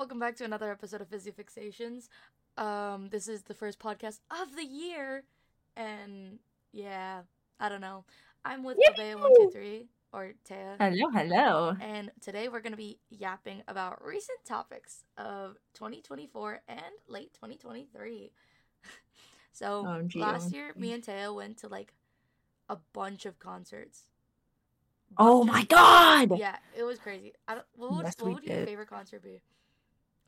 welcome back to another episode of Fizzy Fixations. Um, this is the first podcast of the year, and yeah, I don't know. I'm with Abe one two three or Taya, Hello, hello. and today we're gonna be yapping about recent topics of 2024 and late 2023. so OMG, last year, me and Taya went to like a bunch of concerts. Oh my of- god! Yeah, it was crazy. I don't, what would, Yes, what would your favorite concert be?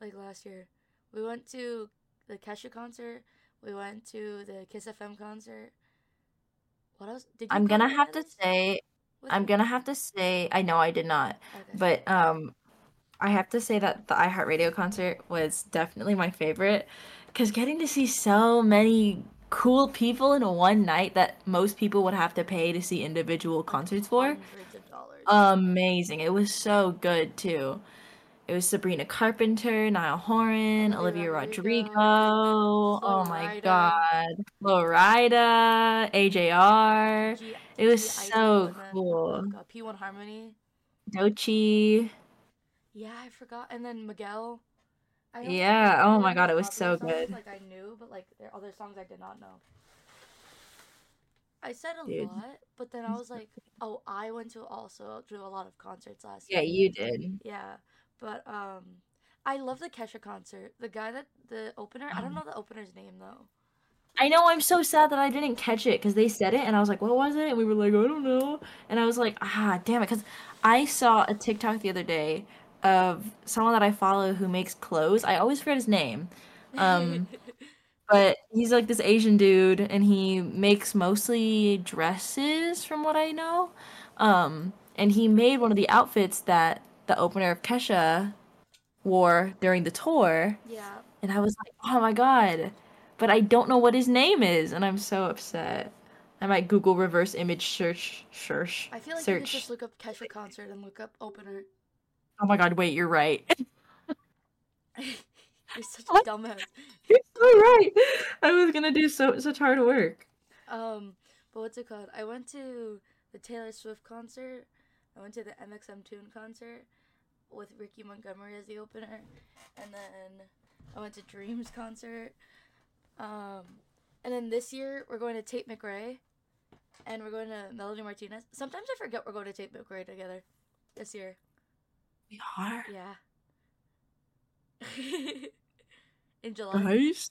Like last year, we went to the Kesha concert. We went to the KIIS FM concert. What else? Did you I'm gonna have to say, I'm gonna have to say, I know I did not, Okay. but um, I have to say that the iHeartRadio concert was definitely my favorite because getting to see so many cool people in one night that most people would have to pay to see individual concerts for. Hundreds of dollars. Amazing. It was so good too. It was Sabrina Carpenter, Niall Horan, Olivia Rodrigo, Rodrigo. Oh my god. Flo Rida, AJR. G- It was G so cool. oh P1 Harmony. Doechii. Yeah, I forgot. And then Miguel. Know Yeah, oh my god, it was so songs, good. Like I knew, but like there are other songs I did not know. I said a Dude. lot, but then I was like, oh, I went to also do a lot of concerts last Yeah, year. you did. Yeah, but um, I love the Kesha concert. The guy that the opener, I don't Um, know the opener's name though. I know I'm so sad that I didn't catch it because they said it and I was like, what was it? And we were like, I don't know. And I was like, ah, damn it. Because I saw a TikTok the other day of someone that I follow who makes clothes. I always forget his name. Um, but he's like this Asian dude and he makes mostly dresses from what I know. Um, and he made one of the outfits that the opener of Kesha wore during the tour. yeah, And I was like, oh my god. But I don't know what his name is, and I'm so upset. I might Google reverse image search search I feel like you could just look up Kesha concert and look up opener. Oh my god, wait, you're right. You're such a dumbass. you're so right. I was gonna do so such hard work. Um, but what's it called? I went to the Taylor Swift concert. I went to the mxmtoon concert with Ricky Montgomery as the opener, and then I went to Dreams concert. Um, and then this year we're going to Tate McRae, and we're going to Melanie Martinez. Sometimes I forget we're going to Tate McRae together. This year, We are yeah. In July. nice.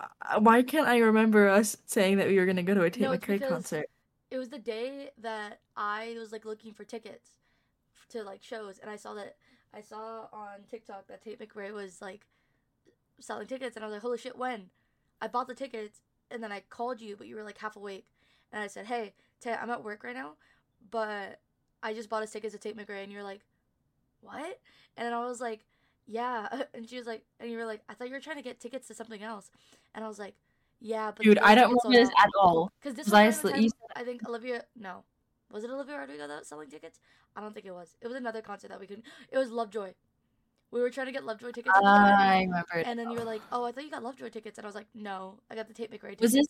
Uh, Why can't I remember us saying that we were gonna go to a Tate No, McRae concert? It was the day that I was like looking for tickets to like shows, and I saw that I saw on TikTok that Tate McRae was like selling tickets, and I was like, holy shit, when? I bought the tickets, and then I called you, but you were like half awake, and I said, hey, Tate, I'm at work right now, but I just bought us tickets to Tate McRae, and you're like, what? And I was like, yeah, and she was like, and you were like, I thought you were trying to get tickets to something else, and I was like, yeah, but Dude, I don't remember this at all. Because this Was was I around the asleep? time You I think Olivia. No, was it Olivia Rodrigo that was selling tickets? I don't think it was. It was another concert that we could. It was Lovejoy. We were trying to get Lovejoy tickets, the I remember and then you were like, "Oh, I thought you got Lovejoy tickets," and I was like, "No, I got the Tate McRae tickets." Was this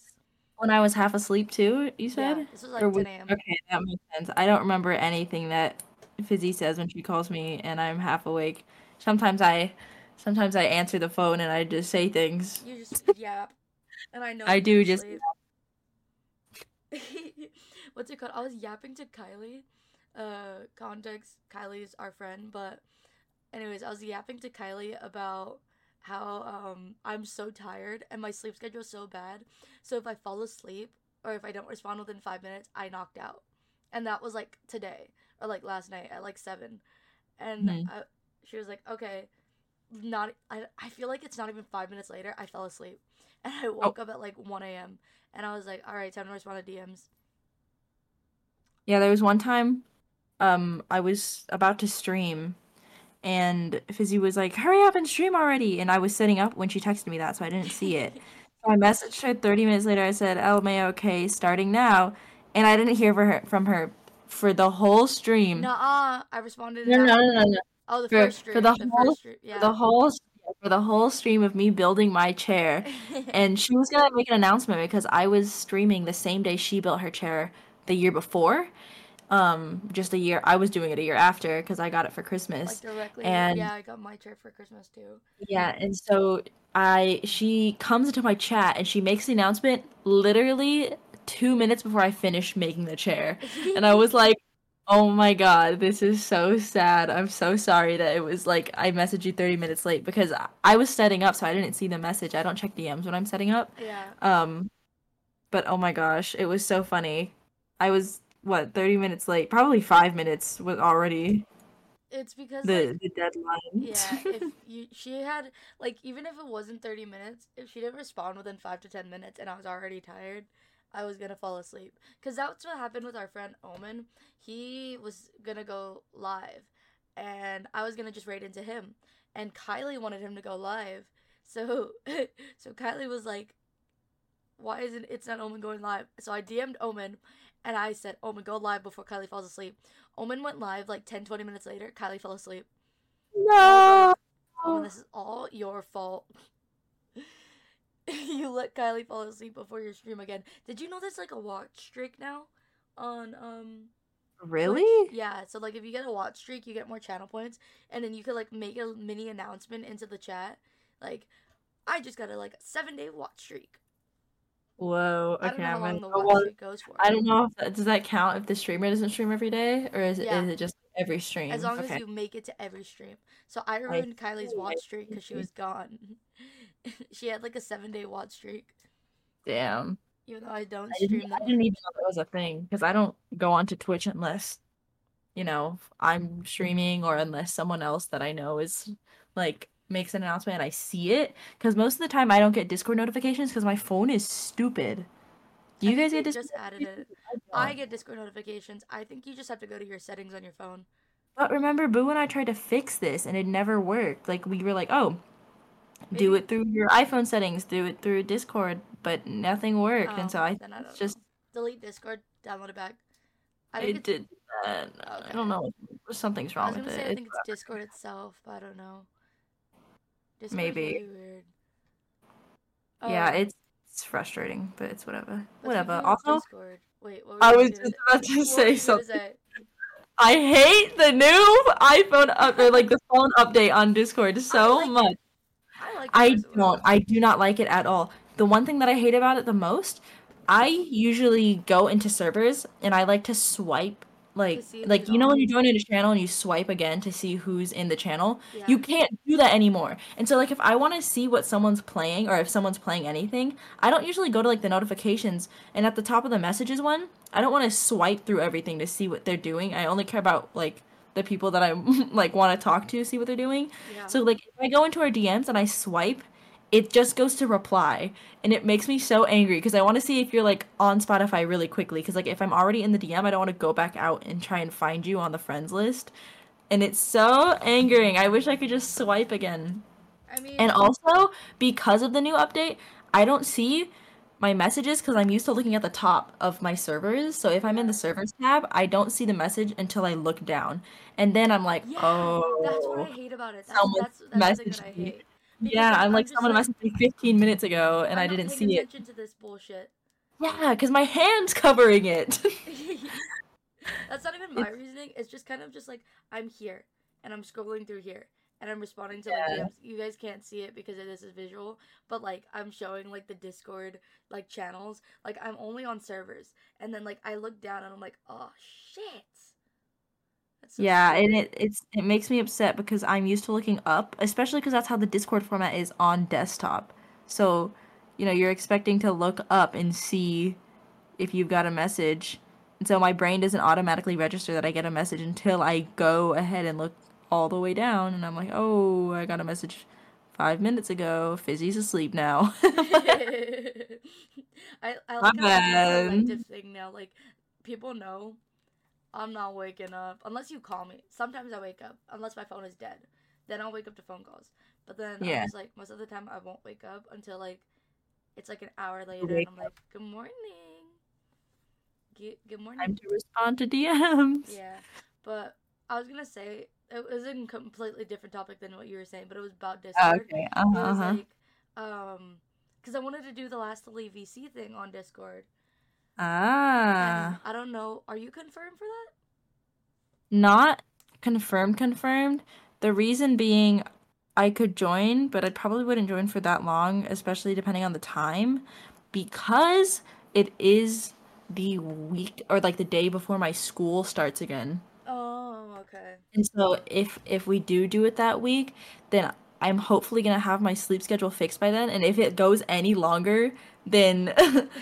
when I was half asleep too? You Yeah, said? this was like Or 10 a.m. okay, that makes sense. I don't remember anything that Fizzy says when she calls me and I'm half awake. Sometimes I sometimes I answer the phone and I just say things. You just yap, and I know I do just. What's it called? I was yapping to Kylie. Uh, context: Kylie's our friend, but anyways, I was yapping to Kylie about how um I'm so tired and my sleep schedule is so bad. So if I fall asleep or if I don't respond within five minutes, I knocked out. And that was like today or like last night at like seven. And Mhm. I, she was like, "Okay." Not I. I feel like it's not even five minutes later. I fell asleep, and I Oh, woke up at like one a.m. And I was like, "All right, time to respond to DMs." yeah, there was one time um I was about to stream and Fizzy was like, "Hurry up and stream already." And I was setting up when she texted me that, so I didn't see it. So I messaged her 30 minutes later. I said, "LMA okay, starting now." And I didn't hear for her, from her for the whole stream. Nuh-uh. I responded. No, no, no, no, no. Oh, the For first for stream. the The whole for the Yeah. whole for the whole stream of me building my chair. And she was gonna make an announcement because I was streaming the same day she built her chair the year before. um just a year. I was doing it a year after because I got it for Like Christmas. directly. And yeah, I got my chair for Christmas too. yeah, and so I she comes into my chat and she makes the announcement literally two minutes before I finished making the chair. And I was like, oh my god, this is so sad. I'm so sorry that it was like I messaged you 30 minutes late because I- I was setting up, so I didn't see the message. I don't check DMs when I'm setting up. yeah. Um, but oh my gosh, it was so funny. I was what 30 minutes late, probably five minutes was already It's because the like the deadline. yeah, if you she had like even if it wasn't 30 minutes, if she didn't respond within 5 to 10 minutes and I was already tired, I was to fall asleep. Cuz that's what happened with our friend Omen. He was to go live and I was to just raid into him and Kylie wanted him to go live. So so Kylie was like why isn't it's not Omen going live? So I DM'd Omen and I said, Omen, go live before Kylie falls asleep. Omen went live like 10, 20 minutes later. Kylie fell asleep. No. Omen, this is all your fault. you let Kylie fall asleep before your stream again. Did you know there's like a watch streak now on um Twitch? Really? Yeah, so like if you get a watch streak, you get more channel points, and then you could like make a mini announcement into the chat, like, I just got a like seven day watch streak. Whoa. Okay. I don't know how I'm long the watch streak goes for. I don't know if that, does that count if the streamer doesn't stream every day, or is it Yeah. is it just every stream? As long okay. as you make it to every stream. So I I ruined Kylie's see, watch streak because she was gone. she had like a seven day watch streak, Damn. even though I don't I stream I didn't even know that was a thing because I don't go onto Twitch unless, you know, I'm streaming or unless someone else that I know is like makes an announcement and I see it. Because most of the time I don't get Discord notifications because my phone is stupid. Do I you guys get Discord just added notifications? it. I get Discord notifications. I think you just have to go to your settings on your phone. But remember, Boo and I tried to fix this and it never worked. Like we were like, oh, do it through your iPhone settings, do it through Discord, but nothing worked. And Oh, so I I just know. Delete Discord, download it back. I think it did that. I don't know. Something's wrong with gonna it. I think it's Discord itself, but I don't know. Discord's maybe. really weird. Yeah, Oh, it's it's frustrating, but it's whatever. but Whatever. Also, wait, what I was just about to What say you something. I hate the new iPhone up or like the phone update on Discord I so like much. it. I like I don't. I do not like it at all. The one thing that I hate about it the most, I usually go into servers and I like to swipe like like you know when you join in a channel and you swipe again to see who's in the channel. Yeah. You can't do that anymore. And so like if I want to see what someone's playing or if someone's playing anything, I don't usually go to like the notifications and at the top of the messages one, I don't want to swipe through everything to see what they're doing. I only care about like the people that I like want to talk to, see what they're doing. Yeah. So like if I go into our DMs and I swipe, it just goes to reply and it makes me so angry because I want to see if you're like on Spotify really quickly because like if I'm already in the DM, I don't want to go back out and try and find you on the friends list. And it's so angering. I wish I could just swipe again. I mean, And also, because of the new update, I don't see my messages because I'm used to looking at the top of my servers. So if I'm in the servers tab, I don't see the message until I look down. And then I'm like, Yeah, that's what I oh, hate about it. That's that's that's the thing that I hate. Yeah, I'm I'm like, someone like messaged me 15 minutes ago and I I'm not didn't paying see it. attention to this bullshit. Yeah, because my hand's covering it. That's not even my it's, reasoning. It's just kind of just like I'm here and I'm scrolling through here and I'm responding to like yeah. DMs. You guys can't see it because this is visual, but like I'm showing like the Discord like channels. Like I'm only on servers, and then like I look down and I'm like, oh shit, so Yeah, and it it's it makes me upset because I'm used to looking up, especially because that's how the Discord format is on desktop. So, you know, you're expecting to look up and see if you've got a message. And so my brain doesn't automatically register that I get a message until I go ahead and look all the way down and I'm like, "Oh, I got a message 5 minutes ago. Fizzy's asleep now." I I like how it's like a thing now. Like people know I'm not waking up unless you call me. Sometimes I wake up unless my phone is dead. Then I'll wake up to phone calls. But then I'm just like most of the time I won't wake up until like it's like an hour later and I'm like, "Good morning." Good, good Time morning. to respond to DMs. Yeah. But I was going to say it was a completely different topic than what you were saying, but it was about Discord. okay. Uh-huh. was uh-huh. like um cuz I wanted to do the last Elite VC thing on Discord. Ah. I don't know, are you confirmed for that? Not confirmed, confirmed. The reason being I could join, but I probably wouldn't join for that long, especially depending on the time, because it is the week or like the day before my school starts again. Oh, okay. And so if if we do do it that week, then I'm hopefully gonna have my sleep schedule fixed by then. And if it goes any longer than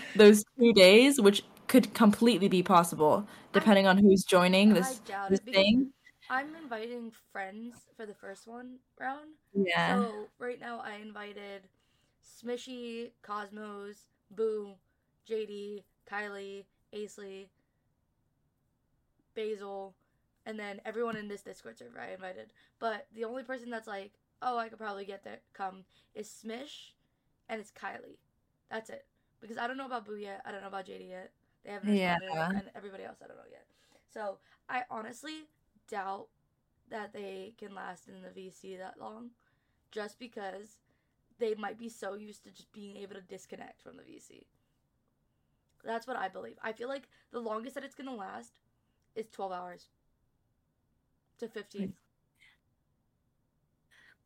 those two days, which could completely be possible, depending on who's joining this this thing. I'm inviting friends for the first one round. Yeah. So right now I invited Smishy, Cosmos, Boo, JD, Kylie, Aisley, Basil, and then everyone in this Discord server I invited. But the only person that's like, oh, I could probably get there come is Smish, and it's Kylie. That's it. Because I don't know about Boo yet. I don't know about JD yet. They haven't Yeah. and everybody else I don't know yet. So I honestly doubt that they can last in the VC that long, just because they might be so used to just being able to disconnect from the VC. That's what I believe. I feel like the longest that it's gonna last is twelve hours to fifteen. Hmm.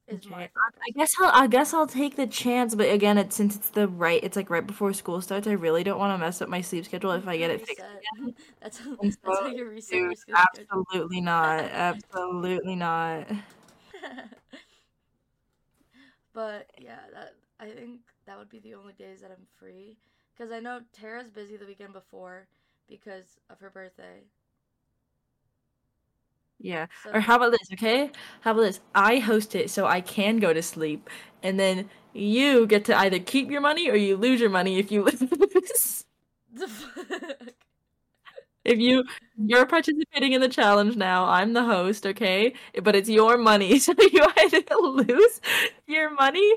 Is my. I guess I'll I guess I'll take the chance, but again, it's since it's the right it's like right before school starts, I really don't want to mess up my sleep schedule if I get it fixed. that's how, that's so, how you reset your Dude, schedule. absolutely not. Absolutely not. but yeah, that I think that would be the only days that I'm free because I know Tara's busy the weekend before because of her birthday. Yeah. So Or how about this, okay? How about this? I host it so I can go to sleep, and then you get to either keep your money or you lose your money if you lose. the fuck. If you you're participating in the challenge now, I'm the host, okay? But it's your money, so you either lose your money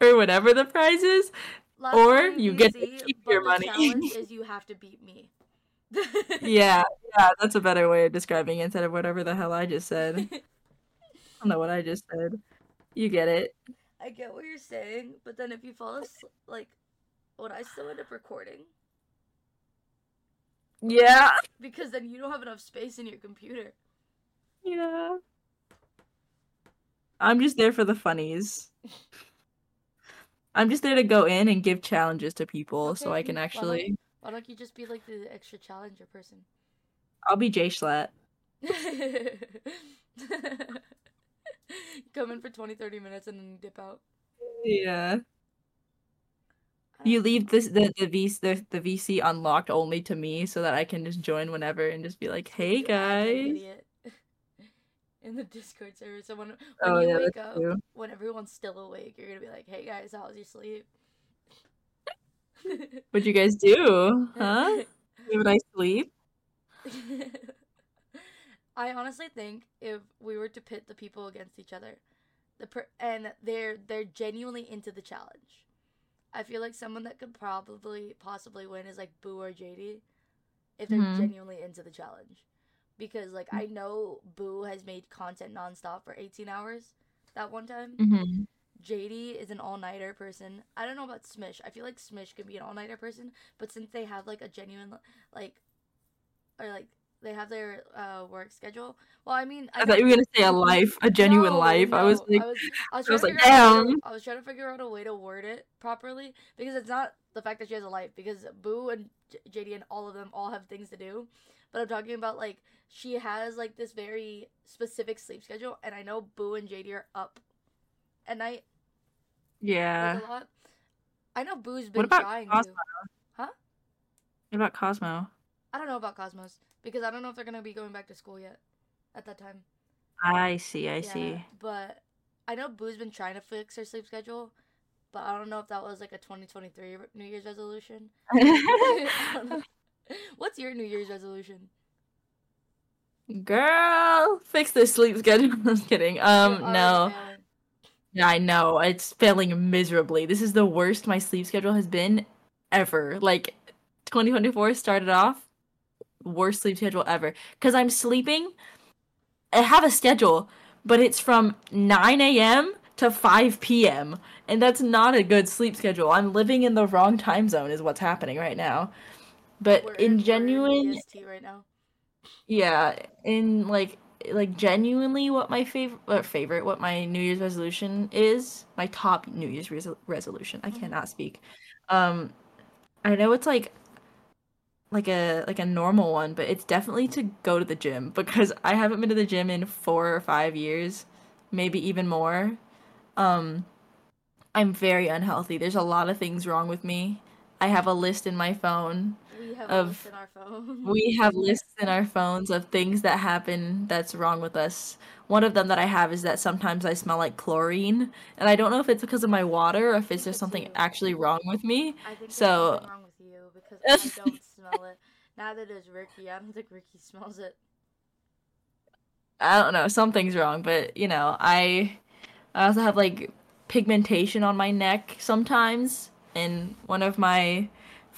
or whatever the prize is, Last or you get to keep your the money. challenge is you have to beat me. Yeah, yeah, that's a better way of describing it instead of whatever the hell I just said. I don't know what I just said. You get it. I get what you're saying, but then if you fall asleep, like, would I still end up recording? Yeah. Because then you don't have enough space in your computer. Yeah. I'm just there for the funnies. I'm just there to go in and give challenges to people so I can actually Why don't you just be like the extra challenger person? I'll be Jschlatt. Come in for 20, 30 minutes and then dip out. Yeah. Uh, you leave this the the VC the, the VC unlocked only to me so that I can just join whenever and just be like, "Hey You act like guys." In the Discord server, so when, when Oh you yeah, wake up, true. when everyone's still awake, you're gonna be like, "Hey guys, how was your sleep?" What'd you guys do? Huh? Did I sleep? I honestly think if we were to pit the people against each other, the per- and they're they're genuinely into the challenge, I feel like someone that could probably possibly win is like Boo or JD, if they're Mhm. genuinely into the challenge, because like I know Boo has made content nonstop for 18 hours that one time. Mm-hmm. JD is an all nighter person. I don't know about Smish. I feel like Smish could be an all nighter person, but since they have like a genuine like or like they have their uh work schedule. Well, I mean, I thought you were gonna say a life, a genuine No, life. I was like, I was, I was I was trying like, to figure out a way to- damn. I was trying to figure out a way to word it properly because it's not the fact that she has a life because Boo and J- JD and all of them all have things to do, but I'm talking about like she has like this very specific sleep schedule, and I know Boo and JD are up at night yeah. like a lot. I know Boo's What been about trying Cosmo? to. What about Cosmo? I don't know about Cosmos because I don't know if they're gonna be going back to school yet at that time. I see, I Yeah, see. But I know Boo's been trying to fix her sleep schedule, but I don't know if that was like a 2023 New Year's resolution. I don't know. What's your New Year's resolution? Girl, fix this sleep schedule. I'm just kidding. Um, no. Yeah, I know. It's failing miserably. This is the worst my sleep schedule has been ever. Like 2024 started off worst sleep schedule ever because I'm sleeping. I have a schedule, but it's from 9 a.m. to 5 p.m. and that's not a good sleep schedule. I'm living in the wrong time zone is what's happening right now. But We're in we're genuine right now. Yeah, in like like genuinely what my favorite what favorite what my New Year's resolution is, my top New Year's resol resolution. I hmm cannot speak. Um, I know it's like like a like a normal one, but it's definitely to go to the gym because I haven't been to the gym in four or five years, maybe even more. Um, I'm very unhealthy. There's a lot of things wrong with me. I have a list in my phone We have of in our phone. we have lists in our phones of things that happen that's wrong with us. One of them that I have is that sometimes I smell like chlorine, and I don't know if it's because of my water or if it's just something actually wrong with me. I think So wrong with you because I don't smell it. Neither does Ricky. I don't think Ricky smells it. I don't know, something's wrong, but you know, I I also have like pigmentation on my neck sometimes, and one of my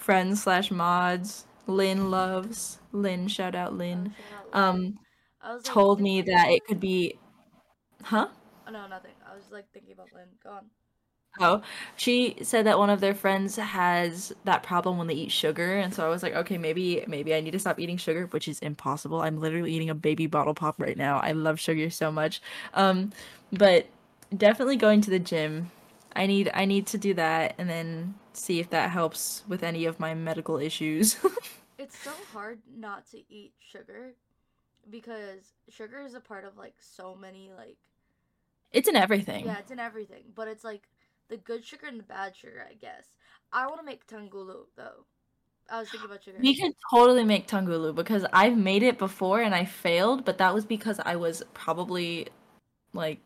friends slash mods, Lynn Loves, Lynn, shout out Oh, Lynn, Lynn. um, like, told me that it could be, huh? Oh, no, nothing. I was like thinking about Lynn. Go on. Oh, she said that one of their friends has that problem when they eat sugar, and so I was like, okay, maybe maybe I need to stop eating sugar, which is impossible. I'm literally eating a baby bottle pop right now. I love sugar so much. Um, but definitely going to the gym. I need I need to do that and then see if that helps with any of my medical issues. It's so hard not to eat sugar because sugar is a part of like so many like It's in everything. yeah, it's in everything, but it's like the good sugar and the bad sugar, I guess. I want to make tanghulu though. I was thinking about sugar. We could totally make tanghulu because I've made it before and I failed, but that was because I was probably like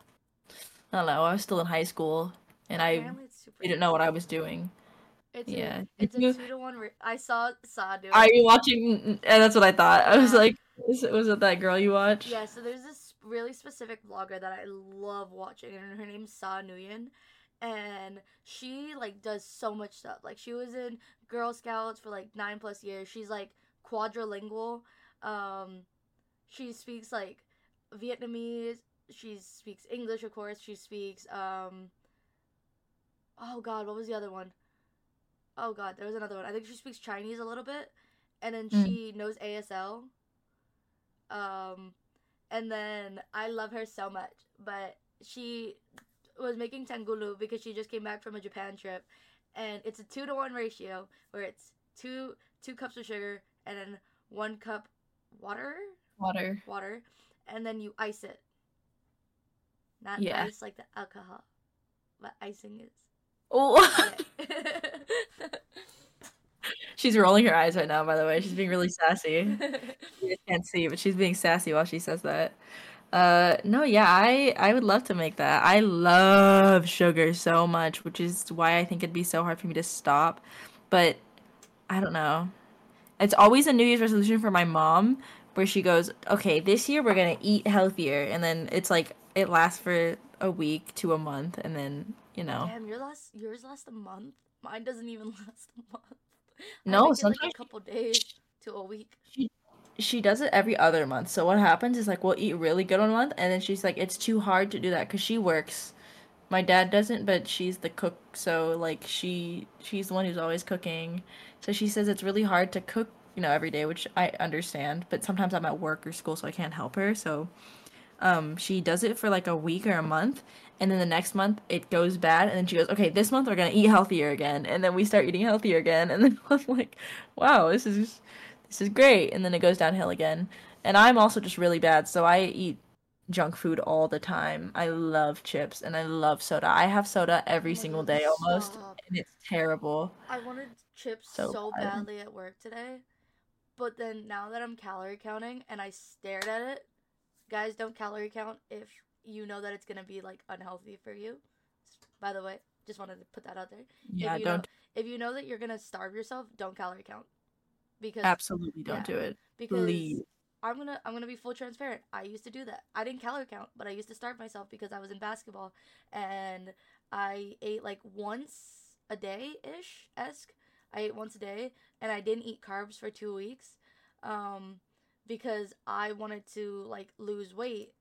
I don't know, I was still in high school and I Apparently, super didn't know what I was doing. It's Yeah. Did it's a two to one. Ra- I saw Saw do are you watching and that's what I thought. I was like, was, was it that girl you watch? yeah. So there's this really specific vlogger that I love watching, and her name's Sa Nguyen, and she like does so much stuff. Like she was in Girl Scouts for like nine plus years. She's like quadrilingual. Um, she speaks like Vietnamese. She speaks English, of course. She speaks um. Oh God, what was the other one? Oh God, there was another one. I think she speaks Chinese a little bit, and then Mm. she knows ASL. Um, and then I love her so much, but she was making tanghulu because she just came back from a Japan trip, and it's a two to one ratio where it's two two cups of sugar and then one cup water, Water. water, and then you ice it. Not Yeah. ice like the alcohol, but icing is. Oh, Yeah. she's rolling her eyes right now, by the way. She's being really sassy. You can't see, but she's being sassy while she says that. Uh, no, yeah, I I would love to make that. I love sugar so much, which is why I think it'd be so hard for me to stop. But I don't know. It's always a New Year's resolution for my mom where she goes, "Okay, this year we're gonna eat healthier." And then it's like it lasts for a week to a month and then, you know. Damn, your last yours last a month. Mine doesn't even last a month. No, it like a couple days to a week. she she does it every other month. So what happens is like we'll eat really good one month and then she's like it's too hard to do that cuz she works. My dad doesn't, but she's the cook, so like she she's the one who's always cooking. So she says it's really hard to cook, you know, every day, which I understand, but sometimes I'm at work or school so I can't help her. So um she does it for like a week or a month and then the next month it goes bad and then she goes, "Okay, this month we're going to eat healthier again." And then we start eating healthier again and then I'm like, "Wow, this is this is great." And then it goes downhill again. And I'm also just really bad, so I eat junk food all the time. I love chips and I love soda. I have soda Oh every my single god, day almost, stop. and it's terrible. I wanted chips So so badly at work today, but then now that I'm calorie counting and I stared at it, guys don't calorie count if you know that it's gonna be like unhealthy for you. By the way, just wanted to put that out there. If Yeah, you know don't if you know that you're gonna starve yourself, don't calorie count because absolutely don't yeah, do it. because Please. I'm gonna I'm gonna be full transparent. I used to do that. I didn't calorie count, but I used to starve myself because I was in basketball and I ate like once a day ish esque. I ate once a day and I didn't eat carbs for two weeks, um, because I wanted to like lose weight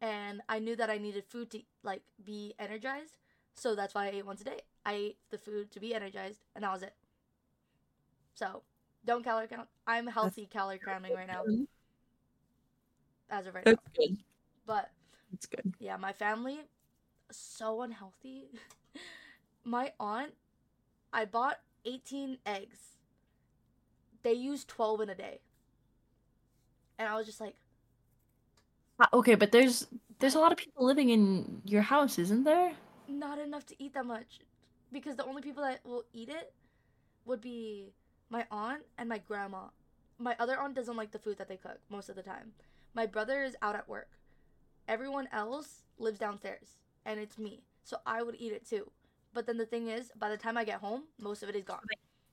and I knew that I needed food to like be energized. So that's why I ate once a day. I ate the food to be energized and that was it. So don't calorie count. I'm That's healthy calorie counting right now. as of right That's now. good. But That's good. yeah, my family so unhealthy. my aunt, I bought 18 eggs. They use 12 in a day. And I was just like, Uh, Okay, but there's there's a lot of people living in your house, isn't there? not enough to eat that much. Because the only people that will eat it would be my aunt and my grandma. My other aunt doesn't like the food that they cook most of the time. My brother is out at work. Everyone else lives downstairs, and it's me. So I would eat it too. But then the thing is, by the time I get home, most of it is gone.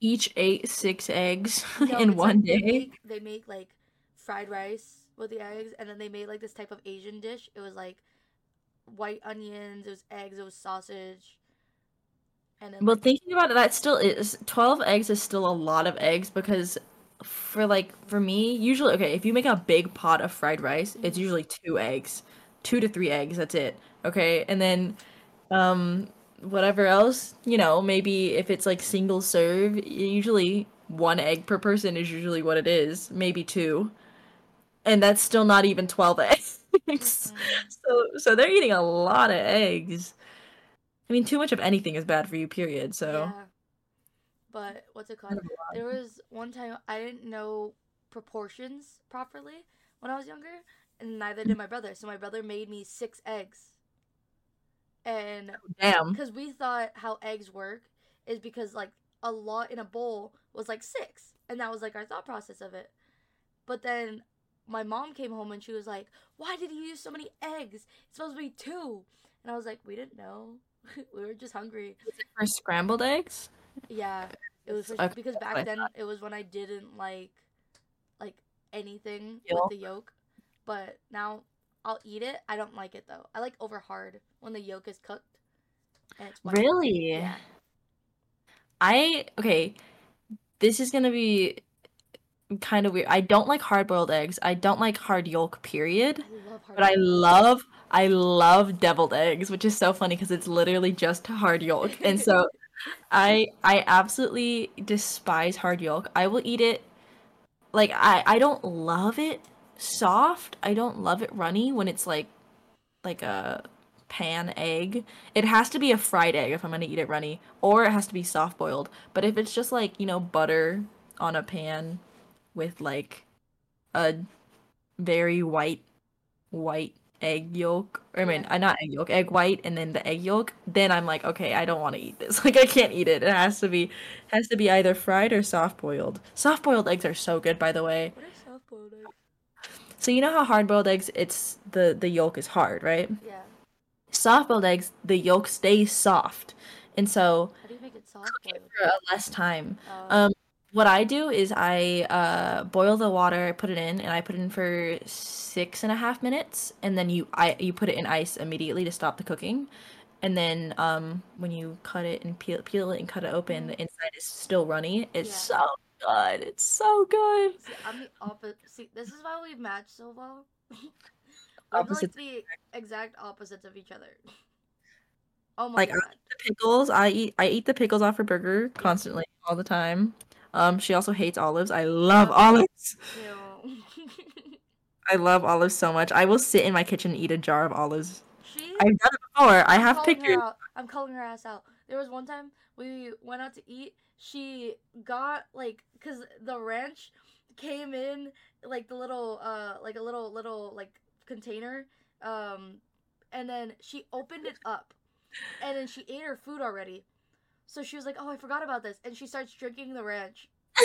Each ate six eggs No, in one like they day. make, they make like fried rice with the eggs, and then they made like this type of Asian dish. It was like white onions, it was eggs, it was sausage, and then Well, like, thinking about it, that still is 12 eggs is still a lot of eggs because for like for me, usually okay, if you make a big pot of fried rice, it's Mhm. usually two eggs. Two to three eggs, that's it. Okay? And then um whatever else, you know, maybe if it's like single serve, usually one egg per person is usually what it is, maybe two. And that's still not even 12 eggs. mhm. So so they're eating a lot of eggs. I mean, too much of anything is bad for you, period. So yeah. But what's it called? of a lot. There was one time I didn't know proportions properly when I was younger, and neither did my brother. So my brother made me six eggs. And Damn. because we thought how eggs work is because like a lot in a bowl was like six, and that was like our thought process of it. But then my mom came home and she was like, "Why did you use so many eggs? It's supposed to be two. And I was like, "We didn't know. we were just hungry." For scrambled eggs? Yeah, it was for, Okay, because back then it was when I didn't like like anything Yolk? with the yolk. But now I'll eat it. I don't like it though. I like over hard when the yolk is cooked. And it's. Really? Yeah. I okay. This is gonna be kind of weird. I don't like hard boiled eggs. I don't like hard yolk, period. I hard. But I love I love deviled eggs, which is so funny because it's literally just hard yolk. And so I I absolutely despise hard yolk. I will eat it like I I don't love it soft. I don't love it runny when it's like like a pan egg. It has to be a fried egg if I'm gonna eat it runny, or it has to be soft boiled. But if it's just like, you know, butter on a pan with like a very white white egg yolk, or I mean, Yeah. not egg yolk, egg white, and then the egg yolk, then I'm like, okay, I don't want to eat this. Like, I can't eat it. It has to be has to be either fried or soft boiled. Soft boiled eggs are so good, by the way. What is soft boiled egg? So you know how hard boiled eggs, it's the the yolk is hard, right? Yeah. Soft boiled eggs, the yolk stays soft, and so How do you make it soft cook it boiled? for a less time. Uh, Um, what I do is I uh boil the water, I put it in, and I put it in for six and a half minutes, and then you I you put it in ice immediately to stop the cooking, and then um when you cut it and peel peel it and cut it open, the inside is still runny. It's Yeah. so good. It's so good. see, I'm the opposite. See, this is why we match so well. We're like the exact opposites of each other. Oh my Like, I god. the pickles. I eat I eat the pickles off her burger constantly, all the time. Um, she also hates olives. I love olives. I love olives so much. I will sit in my kitchen and eat a jar of olives. she. I've done it before. I have pictures. Her out. I'm calling her ass out. There was one time we went out to eat. She got like, cause the ranch came in like the little, uh, like a little little like container, um, and then she opened it up, and then she ate her food already. So she was like, "Oh, I forgot about this," and she starts drinking the ranch.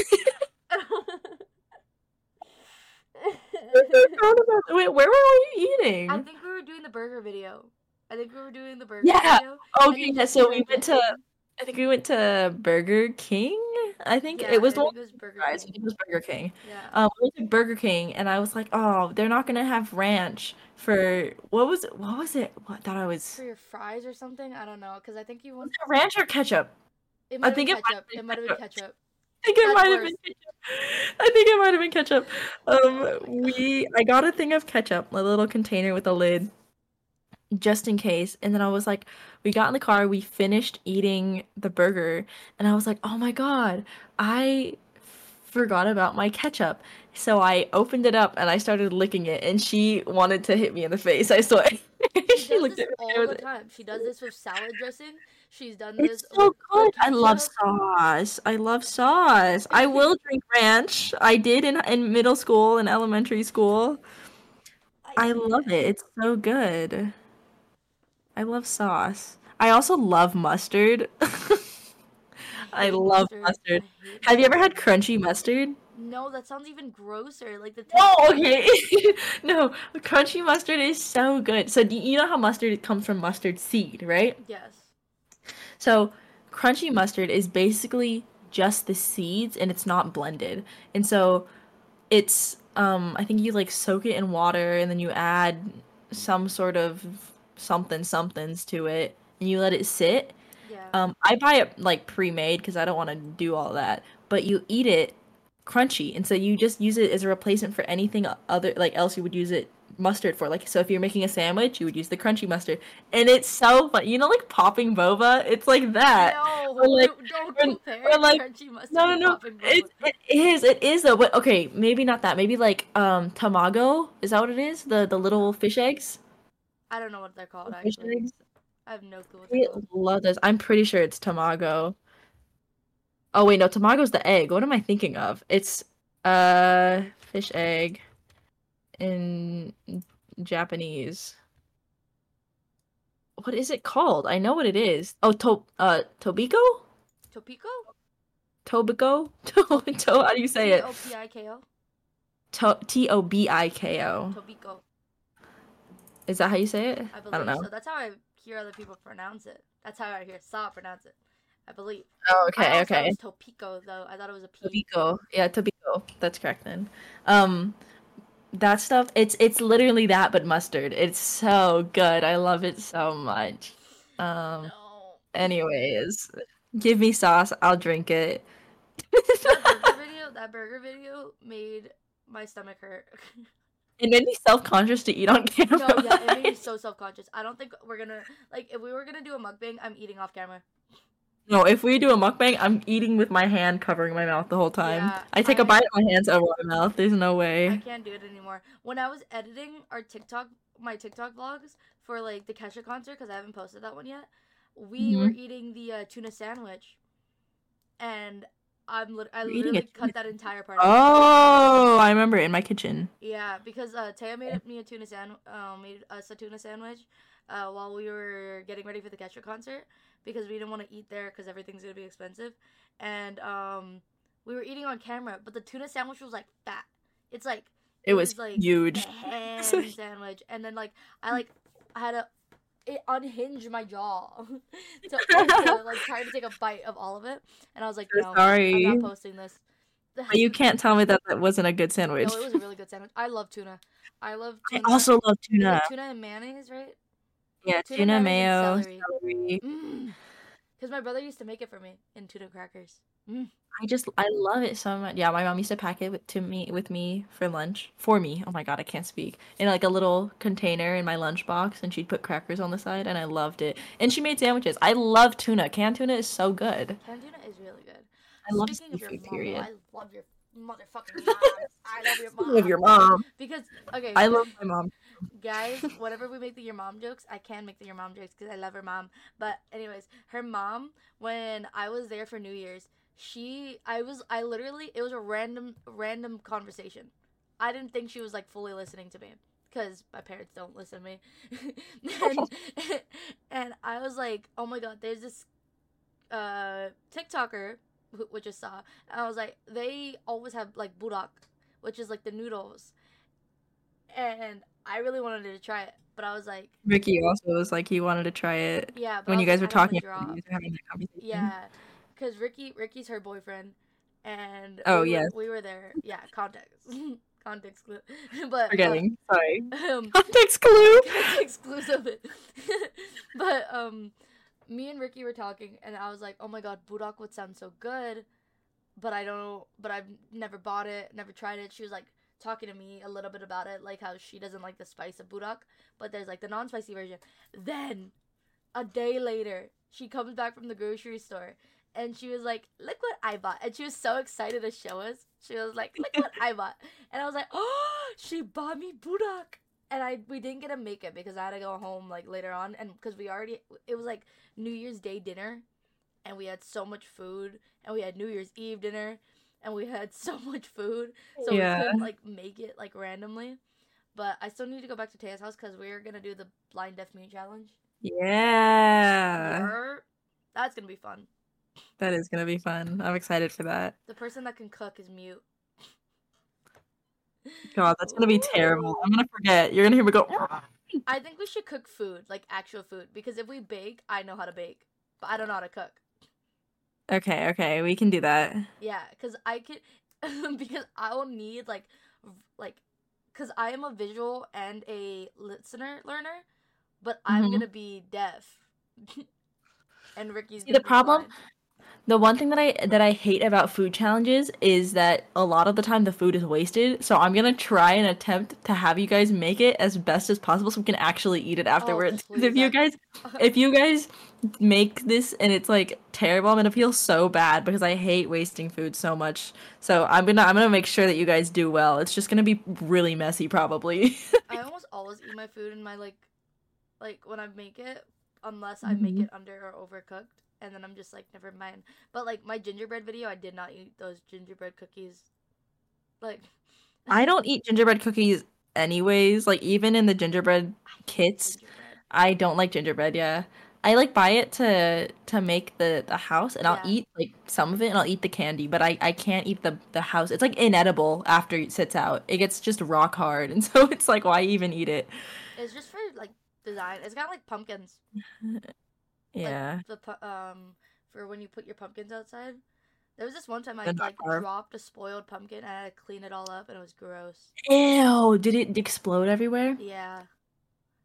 Wait, where were we eating? I think we were doing the burger video. I think we were doing the burger Yeah. video. Okay, yeah, so we went it. to I think we went to Burger King. I think Yeah, it was I one think it was Burger. I King. think it was Burger King. Yeah. Um, we went to Burger King, and I was like, "Oh, they're not gonna have ranch for what was it? What was it? What thought I was For your fries or something? I don't know, because I think you want. it ranch or ketchup? It I might think it might ketchup. have been It might have been ketchup. ketchup. I think it might have been ketchup. I think it might have been ketchup. Um, we I got a thing of ketchup, a little container with a lid, just in case. And then I was like, we got in the car, we finished eating the burger, and I was like, oh my god, I forgot about my ketchup. So I opened it up and I started licking it, and she wanted to hit me in the face. I swear. She, she looked at me. all the time. She does this with salad dressing. She's done It's this. so good. I love sauce. I love sauce. I will drink ranch. I did in in middle school and elementary school. I love it. It's so good. I love sauce. I also love mustard. I hate love mustard. I Have you ever had crunchy mustard? No, that sounds even grosser. Like the Oh, okay. no, crunchy mustard is so good. So do you know how mustard comes from mustard seed, right? Yes. So crunchy mustard is basically just the seeds and it's not blended. And so it's um I think you like soak it in water and then you add some sort of something somethings to it and you let it sit. Yeah. Um I buy it like pre-made because I don't want to do all that. But you eat it crunchy and so you just use it as a replacement for anything other like else you would use it mustard for like so if you're making a sandwich you would use the crunchy mustard and it's so fun you know like popping boba it's like that no, or like- don't compare or like- crunchy mustard no no no it, it is it is though but okay maybe not that maybe like um tamago is that what it is the the little fish eggs I don't know what they're called actually. I have no clue what I love this. I'm pretty sure it's tamago. Oh wait no tamago's the egg. What am i thinking of? It's uh fish egg in japanese. What is it called? I know what it is. Oh to uh tobiko Topiko? tobiko to, to how do you say it? T-O-P-I-K-O? to- t-o-b-i-k-o Topiko. Is that how you say it I i believe don't know so. That's how I hear other people pronounce it. That's how I hear Saw pronounce it. I believe. oh I okay okay It was Topiko though. I thought it was a P. Tobiko. Yeah, Tobiko. That's correct then. Um that stuff it's it's literally that but mustard. It's so good. I love it so much. Um No. anyways, give me sauce, I'll drink it. That burger video. That burger video made my stomach hurt. it made me self-conscious to eat on camera. no, yeah, it made me so self conscious. I don't think we're gonna like if we were gonna do a mukbang. I'm eating off camera. no, if we do a mukbang, I'm eating with my hand covering my mouth the whole time. Yeah, I take a I- bite, my hands over my mouth. There's no way. I can't do it anymore. When I was editing our TikTok, my TikTok vlogs for like the Kesha concert, because I haven't posted that one yet, we were Mm-hmm. eating the uh, tuna sandwich, and I'm lit- I a literally cut that entire part. Oh, I remember it in my kitchen. Yeah, because uh, Taya made me a tuna sand, uh, made us a tuna sandwich, uh, while we were getting ready for the Kesha concert because we didn't want to eat there because everything's gonna be expensive, and um, we were eating on camera, but the tuna sandwich was like fat. It's like It was like huge. a ham sandwich, and then like I like I had to it unhinged my jaw to like trying to take a bite of all of it, and I was like, So no, I'm sorry. not posting this. You can't tell me that that wasn't a good No, sandwich. it was a really good sandwich. I love tuna. I love Tuna. I also love tuna. tuna and mayonnaise, right? Yeah, Tuna, tuna, mayo, and celery. Mm. Because my brother used to make it for me in tuna crackers. Mm. I just I love it so much. Yeah, my mom used to pack it with, to me with me for lunch for me. Oh my god, I can't speak. In like a little container in my lunchbox, and she'd put crackers on the side, and I loved it. And she made sandwiches. I love tuna. Canned tuna is so good. Canned tuna is really good. I love Speaking seafood. mom, Period. I love your motherfucking mom. I love your mom. I love your mom. Because okay, I love my mom. Guys, whenever we make the your mom jokes, I can make the your mom jokes because I love her mom. But anyways, her mom, when I was there for New Year's, she, I was, I literally, it was a random, random conversation. I didn't think she was like fully listening to me because my parents don't listen to me, and, and I was like, oh my god, there's this, uh, TikToker wh- which is saw, and I was like, they always have like buldak, which is like the noodles, and I really wanted to try it, but I was like, Ricky also was like he wanted to try it yeah. But when you guys were like, I don't wanna talking. about it, you guys were having that conversation. Yeah, because Ricky, Ricky's her boyfriend, and Oh, we were, we were there. Yeah, context, context clue, but Forgetting. Sorry. um, Context clue. exclusive. but um, me and Ricky were talking, and I was like, "Oh my god, buldak would sound so good," but I don't. But I've never bought it, never tried it. She was like talking to me a little bit about it, like how she doesn't like the spice of buldak, but there's like the non-spicy version. Then, a day later, she comes back from the grocery store, and she was like, "Look what I bought!" And she was so excited to show us. She was like, "Look what I bought!" And I was like, "Oh, she bought me buldak!" And I we didn't get to make it because I had to go home like later on, and because we already it was like New Year's Day dinner, and we had so much food, and we had New Year's Eve dinner, and we had so much food, so Yeah. we couldn't like make it like randomly. But I still need to go back to Taya's house because we're gonna do the blind deaf mute challenge. Yeah. That's gonna be fun. That is gonna be fun. I'm excited for that. The person that can cook is mute. God, that's gonna be terrible. I'm gonna forget. You're gonna hear me go. I think we should cook food, like actual food, because if we bake, I know how to bake, but I don't know how to cook. Okay, okay, we can do that. Yeah, because I can, because I will need like, like, because I am a visual and a listener learner, but I'm Mhm. gonna be deaf, and Ricky's See, gonna the problem- blind. The one thing that I that I hate about food challenges is that a lot of the time the food is wasted. So I'm gonna try and attempt to have you guys make it as best as possible so we can actually eat it afterwards. 'Cause if you guys if you guys make this and it's like terrible, I'm gonna feel so bad because I hate wasting food so much. So I'm gonna I'm gonna make sure that you guys do well. It's just gonna be really messy probably. I almost always eat my food in my like, like when I make it, unless I make Mhm. it under or overcooked, and then I'm just like, never mind. But like my gingerbread video, I did not eat those gingerbread cookies. Like, I don't eat gingerbread cookies anyways. Like even in the gingerbread kits, gingerbread. I don't like gingerbread. Yeah, I like buy it to to make the the house, and I'll eat like some of it, and I'll eat the candy, but I I can't eat the the house. It's like inedible after it sits out. It gets just rock hard, and so it's like why even eat it? It's just for like design. It's got like pumpkins. Yeah, The um for when you put your pumpkins outside. There was this one time I The like dropped a spoiled pumpkin and I had to clean it all up and it was gross. ew! Did it explode everywhere? Yeah.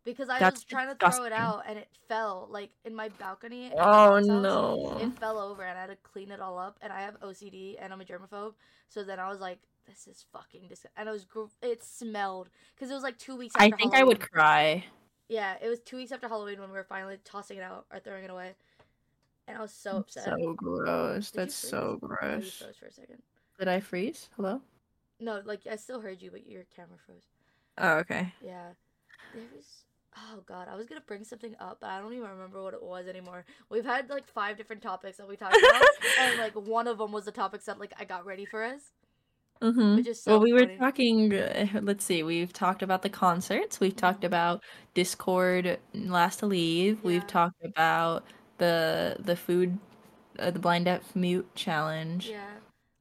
Because I That's was trying to throw it out and it fell like in my balcony. Oh mom's house. no! It fell over and I had to clean it all up. And I have OCD and I'm a germaphobe. So then I was like, this is fucking disgusting. And it was, gr- it smelled. Because it was like two weeks after I think I would cry. Yeah, it was two weeks after Halloween when we were finally tossing it out or throwing it away. And I was so upset. So gross. Did That's so gross. froze for a second. Did I freeze? Hello? No, like I still heard you, but your camera froze. Oh, okay. Yeah. There was oh god, I was gonna bring something up, but I don't even remember what it was anymore. We've had like five different topics that we talked about, and like one of them was the topics that like I got ready for us, Mm-hmm. which is so well, we were funny. talking. Uh, let's see. We've talked about the concerts. We've talked about Discord, Last to Leave. We've talked about the the food, uh, the blind deaf mute challenge. Yeah,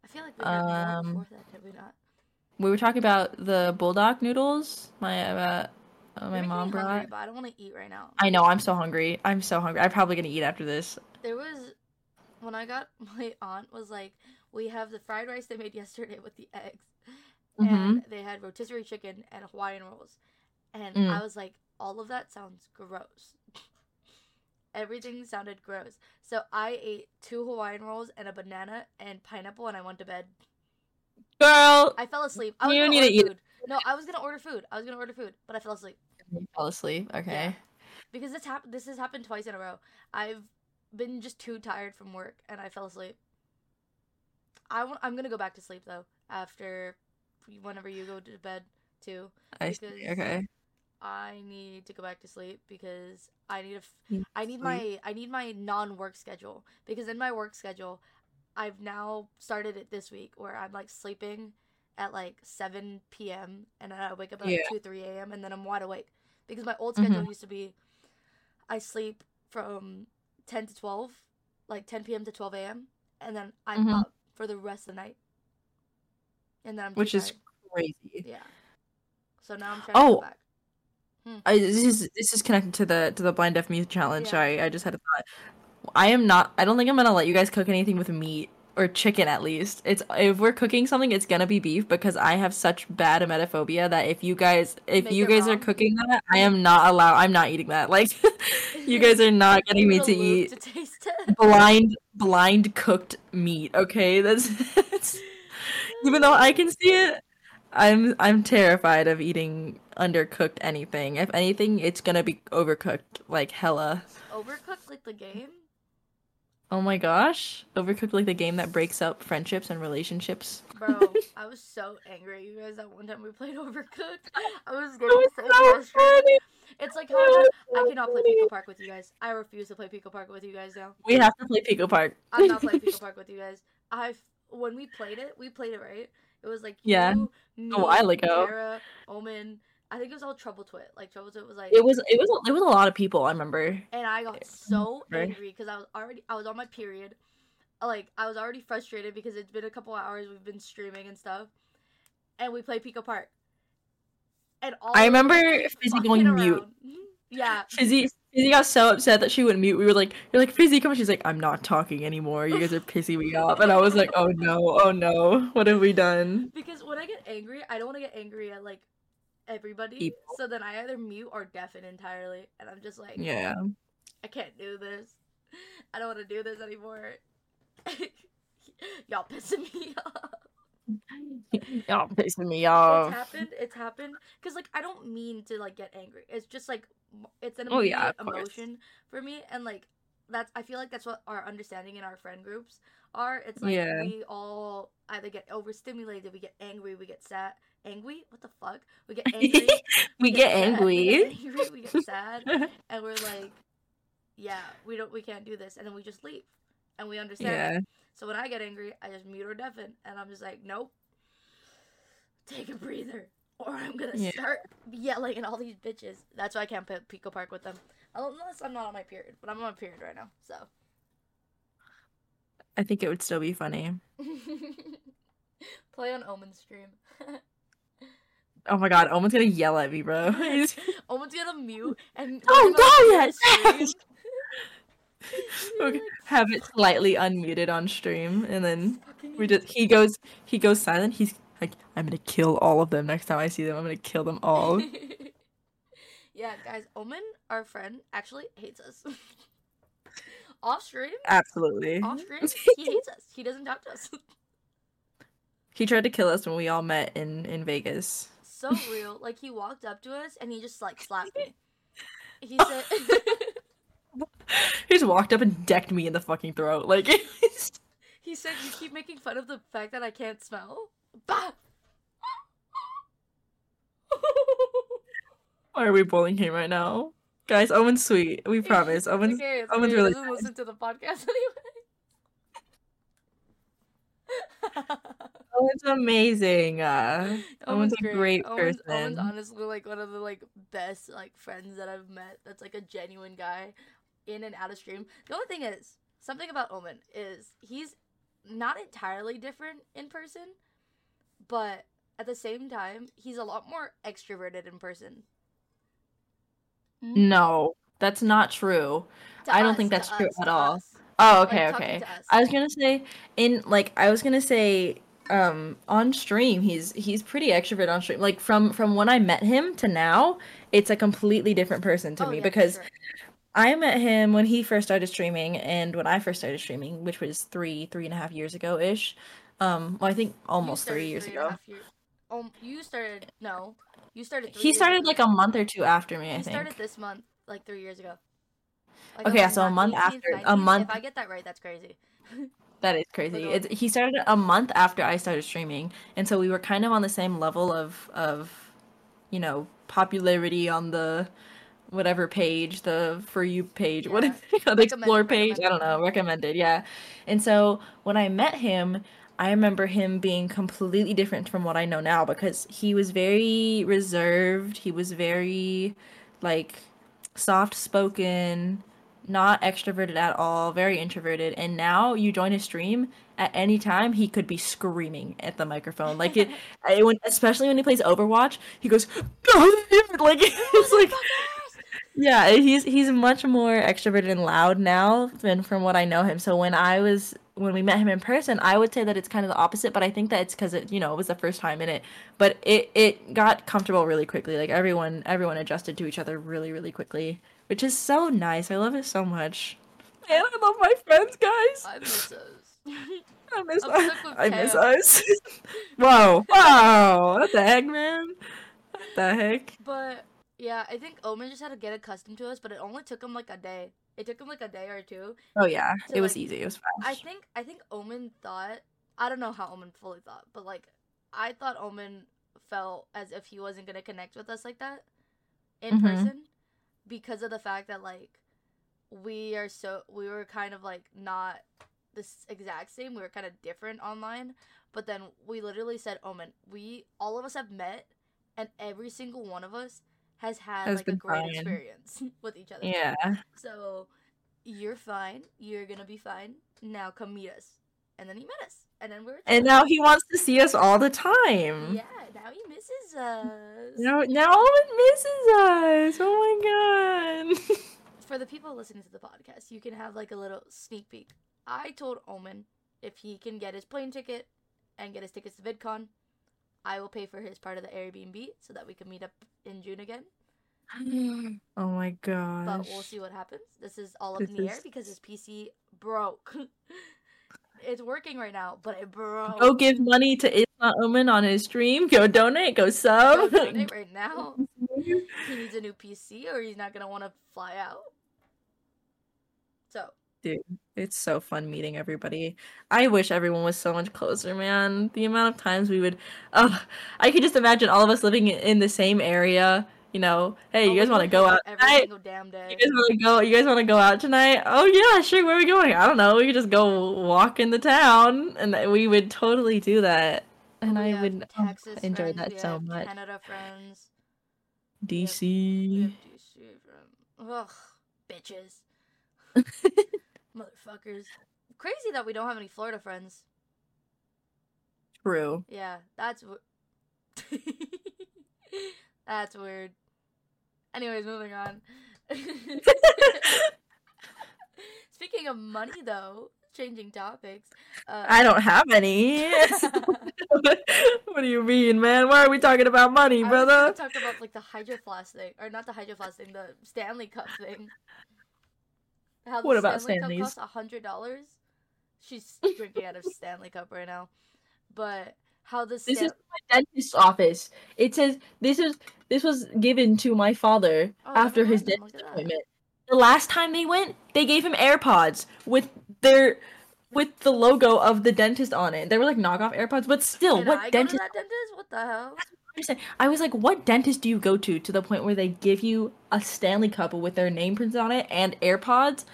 I feel like we Um, before that, did we not? We were talking about the buldak noodles. My uh, uh, my mom brought. hungry, but I don't want to eat right now. I know. I'm so hungry. I'm so hungry. I'm probably gonna eat after this. There was when I got my aunt was like, we have the fried rice they made yesterday with the eggs, Mm-hmm. and they had rotisserie chicken and Hawaiian rolls, and Mm. I was like, all of that sounds gross. Everything sounded gross. So I ate two Hawaiian rolls and a banana and pineapple, and I went to bed. Girl, I fell asleep. I was You need to eat- food. No, I was gonna order food. I was gonna order food, but I fell asleep you fell asleep. Okay. because this happened. This has happened twice in a row. I've been just too tired from work, and I fell asleep. I w- I'm gonna go back to sleep though after whenever you go to bed too. I see. Okay. I need to go back to sleep because I need a f- I need my I need my non-work schedule because in my work schedule I've now started it this week where I'm like sleeping at like 7 p.m. and then I wake up at like 2 3 a.m. and then I'm wide awake because my old schedule Mhm. used to be I sleep from 10 to 12 like 10 p.m. to 12 a.m. and then I'm Mhm. up for the rest of the night and then I'm Which is crazy. yeah so now I'm trying to Oh, back hmm. I, this is this is connected to the to the blind deaf mute challenge. Yeah. Sorry, I just had a thought. I am not. I don't think I'm gonna let you guys cook anything with meat or chicken. At least it's if we're cooking something, it's gonna be beef because I have such bad emetophobia that if you guys if Make you guys are wrong. cooking that, I am not allowed. I'm not eating that. Like you guys are not getting me to eat to taste it. blind blind cooked meat. Okay, that's, that's even though I can see it, I'm I'm terrified of eating undercooked anything. If anything, it's gonna be overcooked like hella. Overcooked like the game. Oh my gosh. Overcooked like the game that breaks up friendships and relationships. Bro, I was so angry, you guys. That one time we played Overcooked, I was getting was so, frustrated. funny. It's like how I, I cannot play Pico Park with you guys. I refuse to play Pico Park with you guys now. We have to play Pico Park. I'm not playing Pico Park with you guys. I when we played it, we played it right. It was like Yeah, you, me, a while ago. Tara, Omen. I think it was all Trouble Twit. Like Trouble Twit was like, It was it was it was a lot of people, I remember. and I got so mm-hmm. Right. angry because I was already I was on my period. Like I was already frustrated because it's been a couple hours. We've been streaming and stuff, and we played Pico Park. And all I remember Fizzy going mute. Mm-hmm. Yeah, Fizzy Fizzy got so upset that she wouldn't mute. We were like, "You're like Fizzy, come on." She's like, "I'm not talking anymore. You guys are pissing me off." And I was like, "Oh no, oh no, what have we done?" because when I get angry, I don't want to get angry at like everybody. People. So then I either mute or deafen entirely, and I'm just like, Yeah, I can't do this. I don't want to do this anymore. Y'all pissing me off. y'all pissing me off. It's happened. It's happened. Cause like I don't mean to like get angry. It's just like it's an Oh, yeah, emotion for me, and like that's I feel like that's what our understanding in our friend groups are. It's like Yeah. we all either get overstimulated, we get angry, we get sad. Angry? What the fuck? We get angry. we get sad, we angry. get angry, we get sad, and we're like, yeah, we don't, we can't do this, and then we just leave, and we understand. yeah, So when I get angry, I just mute or deafen, and I'm just like, nope. Take a breather, or I'm gonna Yeah. start yelling at all these bitches. That's why I can't play Pico Park with them, unless I'm not on my period. But I'm on my period right now, so. I think it would still be funny. play on Omen stream. Oh my god, Omen's gonna yell at me, bro. Omen's gonna mute and. Oh, no, stream. Okay, have it slightly unmuted on stream, and then we just he goes he goes silent. He's like, I'm gonna kill all of them next time I see them. I'm gonna kill them all. yeah, guys, Omen, our friend, actually hates us. off stream, Absolutely. off stream, he hates us. He doesn't talk to us. He tried to kill us when we all met in in Vegas. So real. Like he walked up to us and he just like slapped me. He said, He just walked up and decked me in the fucking throat. Like, he said, you keep making fun of the fact that I can't smell. Bah! why are we bullying him right now? Guys, Owen's sweet. We promise. Owen's okay, Owen's really doesn't listen to the podcast anyway. Owen's amazing. Uh, Owen's a great Owen's, Owen's person. honestly like one of the like best like friends that I've met. That's like a genuine guy, in and out of stream. The only thing is something about Omen is he's not entirely different in person, but at the same time he's a lot more extroverted in person. no, that's not true. To I don't us, think that's true us, at all. us. Oh, okay, talking okay. I was gonna say in like I was gonna say um on stream he's he's pretty extrovert on stream. Like from from when I met him to now, it's a completely different person to Oh, me yeah, because sure. I met him when he first started streaming and when I first started streaming, which was three three and a half years ago ish. Um, well, I think almost three years a ago. year- Um, you started no, you started. Three He started ago. like a month or two after me, I He think. started this month, like three years ago. Like, Okay, so a month 18th, after- a month- If I get that right, that's crazy. That is crazy. It's, he started a month after I started streaming, and so we were kind of on the same level of of, you know, popularity on the whatever page, the for you page, what Yeah. is it called? The explore page. I don't know, recommended, yeah. And so when I met him, I remember him being completely different from what I know now because he was very reserved. He was very like soft spoken, not extroverted at all, very introverted. And now you join his stream at any time, he could be screaming at the microphone. Like it, I- when, especially when he plays Overwatch, he goes, like it's like, yeah, he's he's much more extroverted and loud now than from what I know him. So when I was when we met him in person, I would say that it's kind of the opposite, but I think that it's because it you know it was the first time in it. But it it got comfortable really quickly. Like everyone everyone adjusted to each other really really quickly, which is so nice. I love it so much. And I love my friends, guys. I miss us. I miss I'm us. I miss us. Whoa, wow, what the heck, man? What the heck? but Yeah, I think Omen just had to get accustomed to us, but it only took him like a day. It took him like a day or two. Oh yeah, So, it was like, easy. It was fast. I think I think Omen thought I don't know how Omen fully thought, but like I thought Omen felt as if he wasn't gonna connect with us like that in Mhm. person because of the fact that like we are so we were kind of like not this exact same. We were kind of different online, but then we literally said, oh, "Omen, we all of us have met, and every single one of us has had Has like a great fine. experience with each other." Yeah. So you're fine. You're gonna be fine. Now come meet us. And then he met us. And then we were And now he wants to see us all the time. Yeah, now he misses us. Now, now Owen misses us. Oh my god. For the people listening to the podcast, you can have like a little sneak peek. I told Omen if he can get his plane ticket and get his tickets to VidCon, I will pay for his part of the Airbnb so that we can meet up in June again. oh my god. But we'll see what happens. This is all up in This the air because his PC broke. it's working right now, but it broke. Go give money to Not Omen on his stream. Go donate. Go Go sub. donate right now. he needs a new PC or he's not gonna want to fly out. So dude, It's so fun meeting everybody. I wish everyone was so much closer, man. The amount of times we would, uh, I could just imagine all of us living in the same area. You know, hey, oh, you guys want to go out every tonight? single damn day. You guys want to go? You guys want to go out tonight? Oh yeah, sure. Where are we going? I don't know. We could just go walk in the town, and we would totally do that. And We I have would oh, enjoy friends, that we so have much. Canada friends. DC. We have DC friends. Ugh, bitches, motherfuckers. Crazy that we don't have any Florida friends. True. Yeah, that's w- that's weird. Anyways, moving on. Speaking of money, though, changing topics. Uh, I don't have any. what do you mean, man? Why are we talking about money, I brother? talk about like the Hydro Flask thing, or not the Hydro Flask thing, the Stanley Cup thing. How the What about Stanley Stanleys? Cup costs a hundred dollars. She's drinking out of Stanley Cup right now, but how This is my dentist's office. It says this is this was given to my father Oh, after his mind then, look dentist appointment. The last time they went, they gave him AirPods with their with the logo of the dentist on it. They were like knockoff AirPods, but still, Can what I dentist? dentist? What the hell? I was like, what dentist do you go to to the point where they give you a Stanley Cup with their name printed on it and AirPods?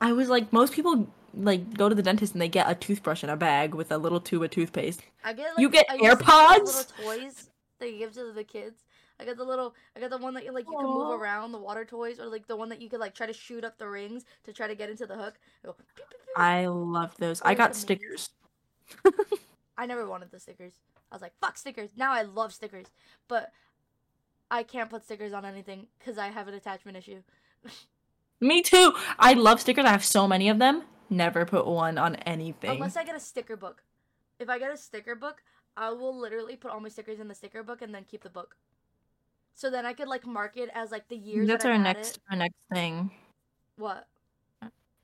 I was like, most people like go to the dentist and they get a toothbrush in a bag with a little tube of toothpaste. I get like You get I to get AirPods? little toys that you give to the kids. I got the little, I got the one that you like you can move around the water toys, or like the one that you could like try to shoot up the rings to try to get into the hook. Go, pew, pew, pew. I love those. I got amazing. stickers. I never wanted the stickers. I was like, fuck stickers. Now I love stickers, but I can't put stickers on anything because I have an attachment issue. Me too. I love stickers. I have so many of them. Never put one on anything. Unless I get a sticker book. If I get a sticker book, I will literally put all my stickers in the sticker book and then keep the book. So then I could like mark it as like the years. That's that our next It. our next thing. What?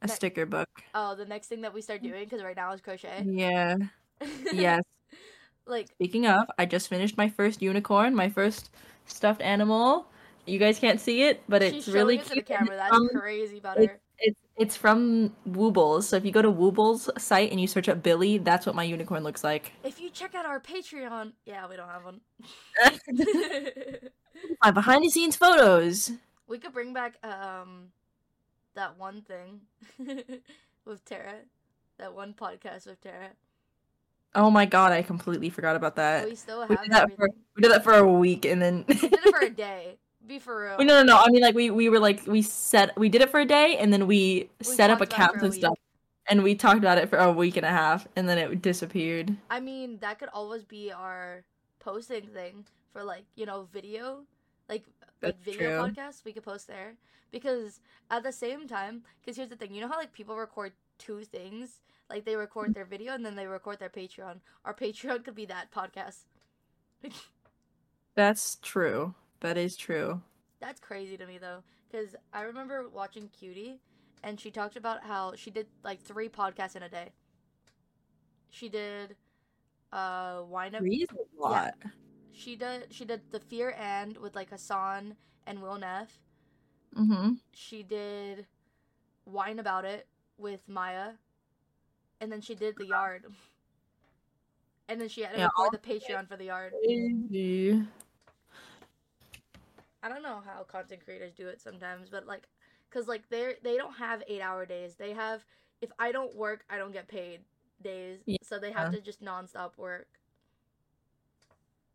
A sticker book. Oh, the next thing that we start doing because right now is crochet. Yeah. Yes. like Speaking of, I just finished my first unicorn, my first stuffed animal. You guys can't see it, but it's really it to the cute. camera. That's from- crazy about her. It's from Woobles. So if you go to Woobles site and you search up Billy, that's what my unicorn looks like. If you check out our Patreon, yeah, we don't have one. My behind the scenes photos. we could bring back um that one thing with Tara, that one podcast with Tara. Oh my god, I completely forgot about that. we still we have did that for- We did that for a week and then We did it for a day. Be for real. Wait, no, no, no. I mean, like we we were like we set we did it for a day and then we, set up accounts and stuff and we talked about it for a week and a half and then it disappeared. I mean, that could always be our posting thing for like you know video, like like video true. podcasts. We could post there because at the same time, because here's the thing, you know how like people record two things, like they record their video and then they record their Patreon. Our Patreon could be that podcast. That's true. That is true. That's crazy to me though, because I remember watching Cutie, and she talked about how she did like three podcasts in a day. She did, uh, wind up. Three a lot. She did. She did the Fear and with like Hassan and Will Neff. Mm-hmm. She did Wine About It with Maya. And then she did The Yard. And then she had to Yeah, record the Patreon for The Yard. Crazy. I don't know how content creators do it sometimes, but like, cause like they're they don't have eight hour days. They have if I don't work, I don't get paid days. Yeah. So they have uh-huh. to just nonstop work.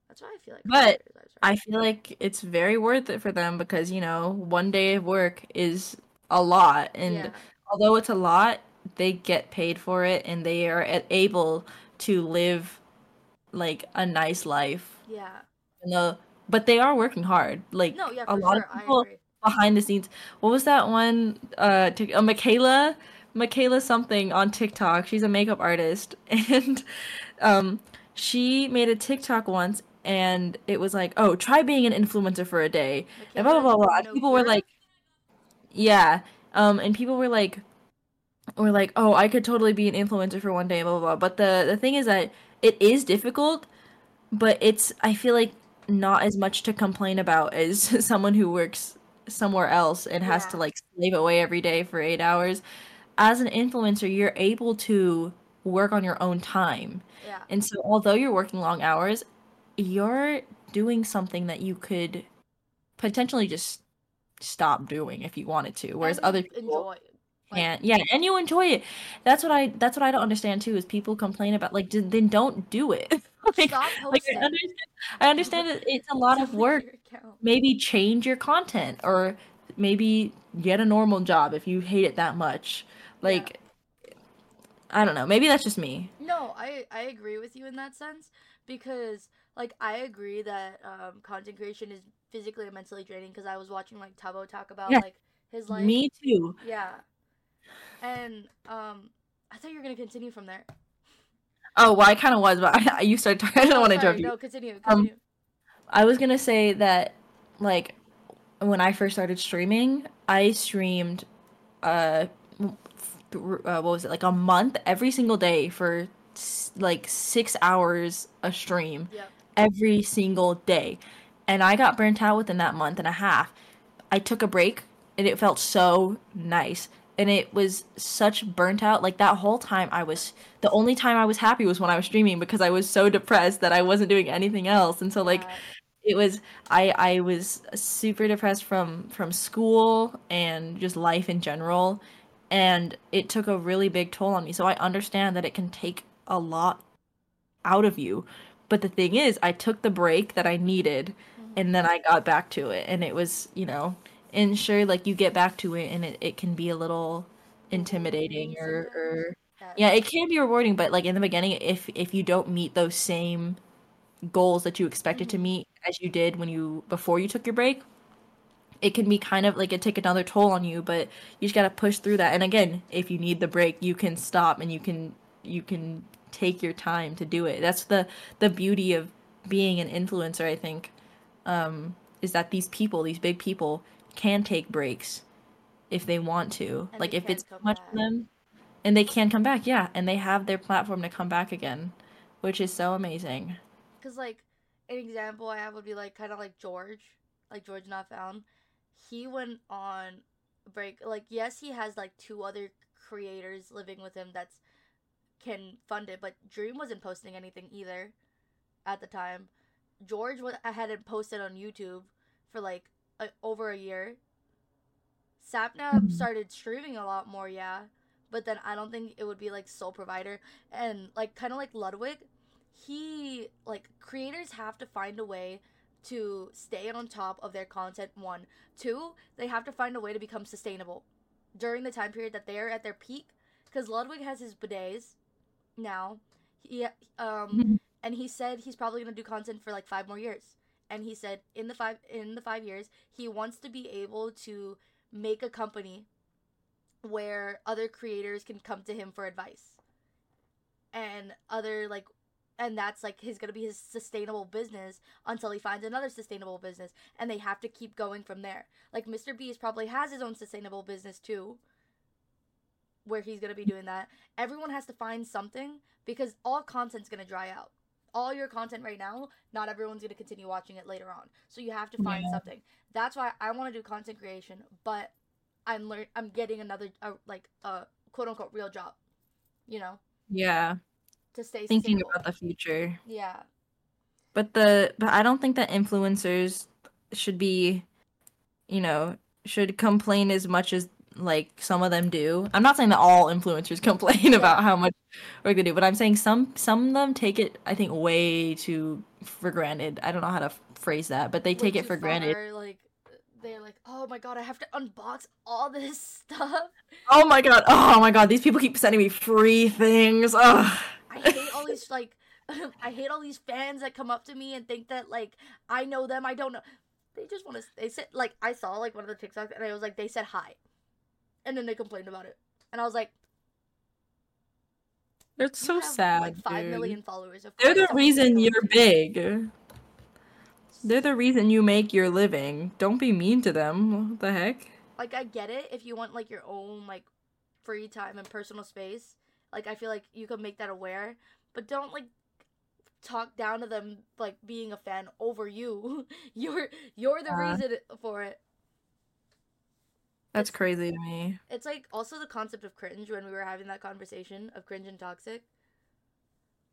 That's why I feel like. But content creators are- I feel like it's very worth it for them because you know one day of work is a lot, and yeah, although it's a lot, they get paid for it, and they are able to live like a nice life. yeah. No, but they are working hard. Like No, yeah, a lot sure. of people behind the scenes. What was that one? Uh, Tik- uh Mikayla, Mikayla something on TikTok. She's a makeup artist, and um, she made a TikTok once, and it was like, "Oh, try being an influencer for a day," and blah blah blah. blah. People were like, "Yeah," um, and people were like, were like, "Oh, I could totally be an influencer for one day," blah blah blah. But the the thing is that it is difficult, but it's I feel like not as much to complain about as someone who works somewhere else and has to like slave away every day for eight hours. As an influencer, you're able to work on your own time. yeah, And so, although you're working long hours, you're doing something that you could potentially just stop doing if you wanted to. Whereas other people enjoy. like- Yeah, and you enjoy it. That's what I. That's what I don't understand too. Is people complain about like then don't do it. like, Stop like. I understand. I understand it's a lot of work. Maybe change your content or maybe get a normal job if you hate it that much. Like I don't know. Maybe that's just me. No, I I agree with you in that sense because like I agree that um content creation is physically and mentally draining because I was watching like Tabo talk about Yeah. like his life. Me too. Yeah. And um I thought you were gonna continue from there. Oh, well, I kind of was, but I, you started talking. I don't Oh, want to interrupt you. No, continue. Um, Continue. I was gonna say that, like, when I first started streaming, I streamed, uh, th- uh, what was it, like a month every single day for s- like six hours a stream yep. every single day, and I got burnt out within that month and a half. I took a break, and it felt so nice. And it was such burnt out. Like that whole time, I was the only time I was happy was when I was streaming because I was so depressed that I wasn't doing anything else. And so, like, Yeah. it was i i was super depressed from from school and just life in general and it took a really big toll on me so i understand that it can take a lot out of you but the thing is i took the break that i needed mm-hmm. and then i got back to it and it was you know and sure like you get back to it and it, it can be a little intimidating or, or yeah. it can be rewarding but like in the beginning if if you don't meet those same goals that you expected to Mhm. meet as you did when you before you took your break it can be kind of like it take another toll on you but you just got to push through that. And again if you need the break you can stop and you can you can take your time to do it. That's the the beauty of being an influencer i think um is that these people these big people can take breaks if they want to And like if it's too much for them and they can come back yeah and they have their platform to come back again which is so amazing Because, like, an example I have would be, like, kind of like George, like George Not Found. He went on break. Like, yes, he has, like, two other creators living with him that's can fund it, but Dream wasn't posting anything either at the time. George wa- hadn't posted on YouTube for, like, a, over a year. Sapnap Mhm. started streaming a lot more, yeah. But then I don't think it would be, like, sole provider. And, like, kind of like Ludwig, he like creators have to find a way to stay on top of their content one two they have to find a way to become sustainable during the time period that they're at their peak because ludwig has his bidets now he um Mhm. and he said he's probably going to do content for like five more years and he said in the five in the five years he wants to be able to make a company where other creators can come to him for advice. And other like and that's like his gonna be his sustainable business until he finds another sustainable business and they have to keep going from there. Like mr beast probably has his own sustainable business too where he's gonna be doing that. Everyone has to find something because all content's gonna dry out all your content right now, not everyone's gonna continue watching it later on. So you have to find Yeah. something. That's why I want to do content creation, but I'm learn I'm getting another uh, like a quote unquote real job. You know, Yeah. to stay Thinking about the future. Yeah. But the but I don't think that influencers should be, you know, should complain as much as like some of them do. I'm not saying that all influencers complain about how much work they do, but I'm saying some some of them take it I think way too for granted. I don't know how to phrase that, but they way take it for granted. Like they're like, oh my god, I have to unbox all this stuff. Oh my god. Oh my god. These people keep sending me free things. Ugh. I hate all these like, I hate all these fans that come up to me and think that like I know them. I don't know. They just want to. They said like I saw like one of the TikToks and it was like they said hi, and then they complained about it, and I was like, that's so have, sad. Like five dude. million followers. Of They're the reason you're big. They're the reason you make your living. Don't be mean to them. What the heck? like I get it if you want like your own like free time and personal space. Like I feel like you can make that aware, but don't like talk down to them like being a fan over you. you're you're the Yeah. reason for it. That's It's- crazy to me. It's like also the concept of cringe when we were having that conversation of cringe and toxic.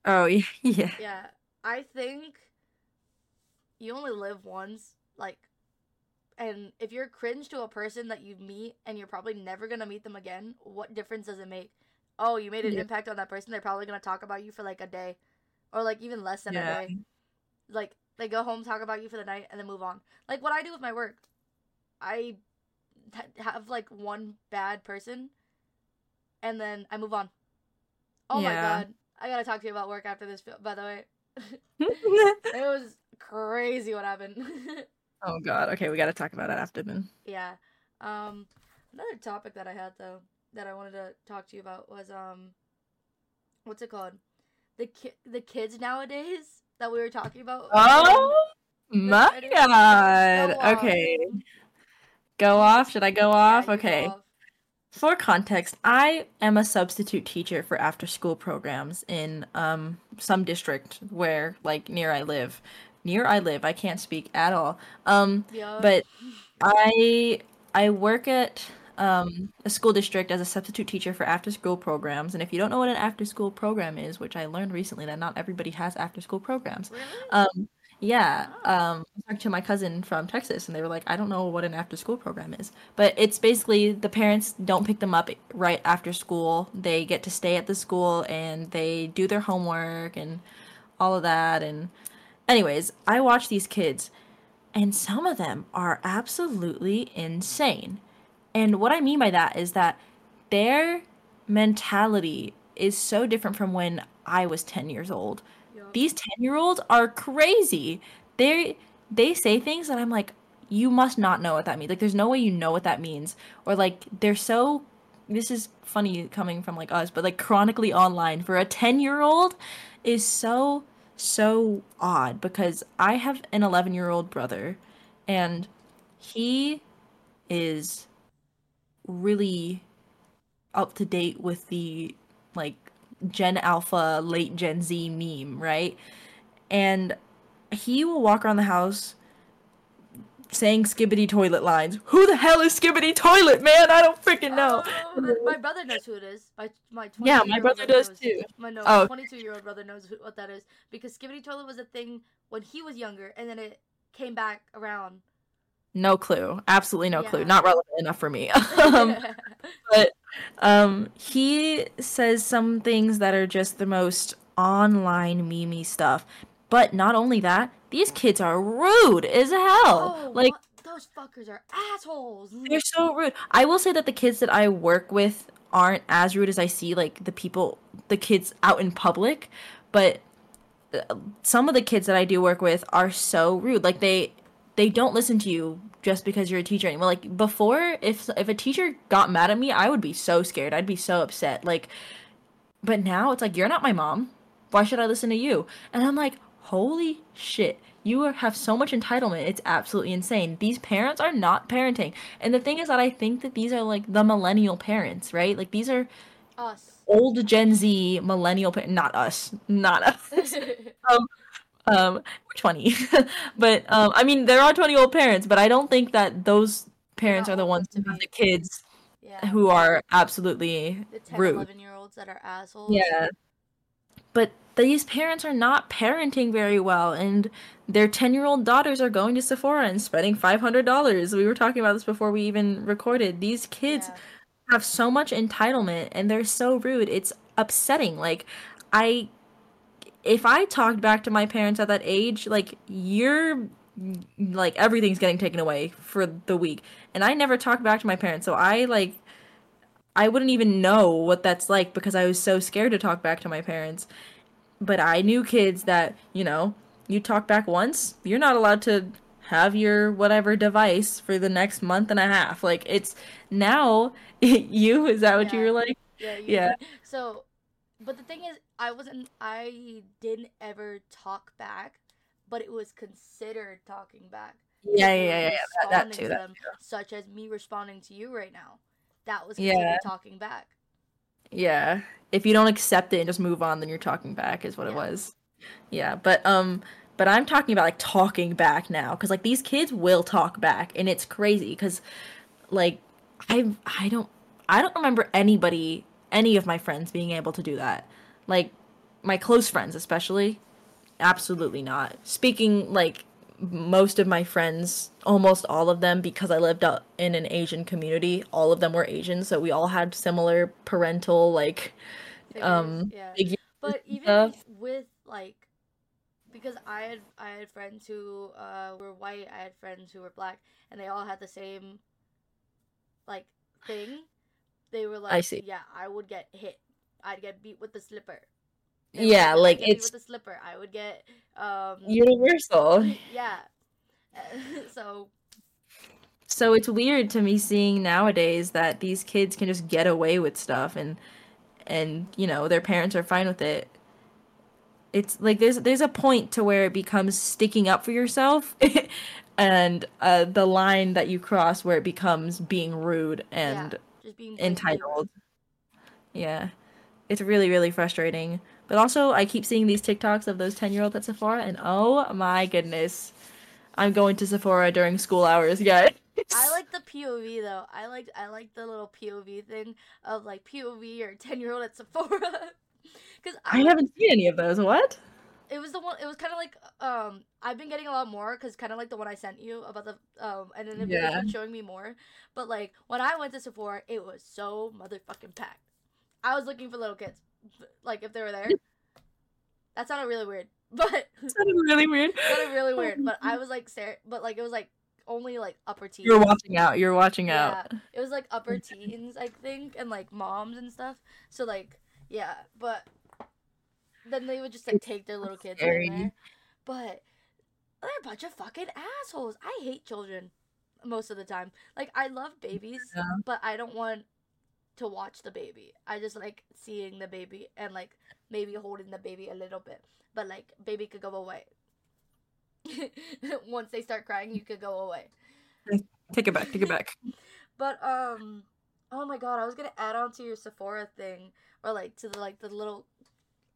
Oh yeah, yeah. Yeah, I think you only live once. Like, and if you're cringe to a person that you meet and you're probably never gonna meet them again, what difference does it make? Oh, you made an Yeah. impact on that person. They're probably gonna talk about you for like a day, or like even less than Yeah. a day. Like they go home, talk about you for the night, and then move on. Like what I do with my work, I have like one bad person, and then I move on. Oh my god, I gotta talk to you about work after this. By the way, it was crazy what happened. oh god. Okay, we gotta talk about it after then. yeah. Um, another topic that I had though that I wanted to talk to you about was um, what's it called? The ki- the kids nowadays that we were talking about. Oh my god. Go off. Okay. Go off? Should I go Yeah, off? go Okay. off. For context, I am a substitute teacher for after school programs in um some district where like near I live. Near I live, I can't speak at all. Um Yeah. but I I work at um, a school district as a substitute teacher for after school programs. And if you don't know what an after school program is, which I learned recently that not everybody has after school programs. really? Um, yeah, um, I talked to my cousin from Texas, and they were like, "I don't know what an after school program is," but it's basically the parents don't pick them up right after school. They get to stay at the school and they do their homework and all of that. And, anyways, I watch these kids, and some of them are absolutely insane. And what I mean by that is that their mentality is so different from when I was 10 years old. These 10 year olds are crazy. They they say things that i'm like you must not know what that means. Like there's no way you know what that means. Or like they're so this is funny coming from like us but like chronically online for a 10 year old is so so odd because i have an 11 year old brother and he is really up to date with the like Gen Alpha, late Gen Z meme, right? And he will walk around the house saying skibidi toilet lines. Who the hell is skibidi toilet, man? I don't freaking know. My, my brother knows who it is. My my 22 Yeah, my brother does too. My no, Oh. 22 year old brother knows who, what that is because Skibidi Toilet was a thing when he was younger, and then it came back around. No clue. Absolutely no clue. Not relevant enough for me. um, but um he says some things that are just the most online mimi stuff. But not only that, these kids are rude as hell. oh, like what? those fuckers are assholes. They're so rude. I will say that the kids that I work with aren't as rude as I see like the people, the kids out in public, but uh, some of the kids that I do work with are so rude. Like they they don't listen to you just because you're a teacher anymore. Like before, if if a teacher got mad at me, I would be so scared. I'd be so upset. Like, but now it's like you're not my mom. Why should I listen to you? And I'm like, holy shit. You have so much entitlement. It's absolutely insane. These parents are not parenting. And the thing is that I think that these are like the millennial parents, right? Like these are Us. old Gen Z millennial pa- not us, not us. um, um, we're 20. but um, I mean, there are 20 old parents, but I don't think that those parents are the ones to have be- the kids yeah. who are absolutely the 10, rude. 11 year olds that are assholes. Yeah. But these parents are not parenting very well, and their 10 year old daughters are going to Sephora and spending $500. We were talking about this before we even recorded. These kids Yeah. have so much entitlement and they're so rude. It's upsetting. Like, I. If I talked back to my parents at that age, like, you're. Like, everything's getting taken away for the week. And I never talked back to my parents, so I, like. I wouldn't even know what that's like because I was so scared to talk back to my parents. But I knew kids that, you know, you talk back once, you're not allowed to have your whatever device for the next month and a half. Like it's now you is that what you Yeah. were like? Yeah. You Yeah. So, but the thing is, I wasn't. I didn't ever talk back, but it was considered talking back. Yeah, yeah, yeah, yeah. That, that too. to That, them, such as me responding to you right now. That was Yeah. talking back. yeah. If you don't accept it and just move on, then you're talking back is what it was. Yeah, but um but I'm talking about like talking back now cuz like these kids will talk back and it's crazy cuz like I I don't I don't remember anybody any of my friends being able to do that. Like my close friends especially absolutely not. Speaking like most of my friends, almost all of them because I lived out in an Asian community, all of them were Asian, so we all had similar parental like Figures, um yeah. figures But even stuff. with like, because I had I had friends who uh, were white, I had friends who were black, and they all had the same like thing. They were like, I see. yeah, I would get hit. I'd get beat with the slipper. Yeah, like, it's- with the slipper. I would get um universal. yeah. so So it's weird to me seeing nowadays that these kids can just get away with stuff and and you know their parents are fine with it. It's like there's there's a point to where it becomes sticking up for yourself and uh, the line that you cross where it becomes being rude and just being entitled. Yeah. It's really, really frustrating. But also, I keep seeing these TikToks of those 10 year olds at Sephora, and oh my goodness. I'm going to Sephora during school hours, guys. I like the POV though. I like I like the little POV thing of like POV or ten year old at Sephora. Cause I haven't seen any of those. What? It was the one. It was kind of like um. I've been getting a lot more because kind of like the one I sent you about the um, and then it Yeah. showing me more. But like when I went to Sephora, it was so motherfucking packed. I was looking for little kids, like if they were there. That sounded really weird, but sounded really weird. sounded really weird. But I was like stare, but like it was like only like upper teens. You're watching out. You're watching out. Yeah, it was like upper teens, I think, and like moms and stuff. So like, yeah, but then they would just like take their little kids scary. in there. But they're a bunch of fucking assholes. I hate children most of the time. Like I love babies, Yeah. but I don't want to watch the baby. I just like seeing the baby and like maybe holding the baby a little bit. But like baby could go away. Once they start crying, you could go away. Take it back. Take it back. But um, oh my god, I was gonna add on to your Sephora thing or like to the like the little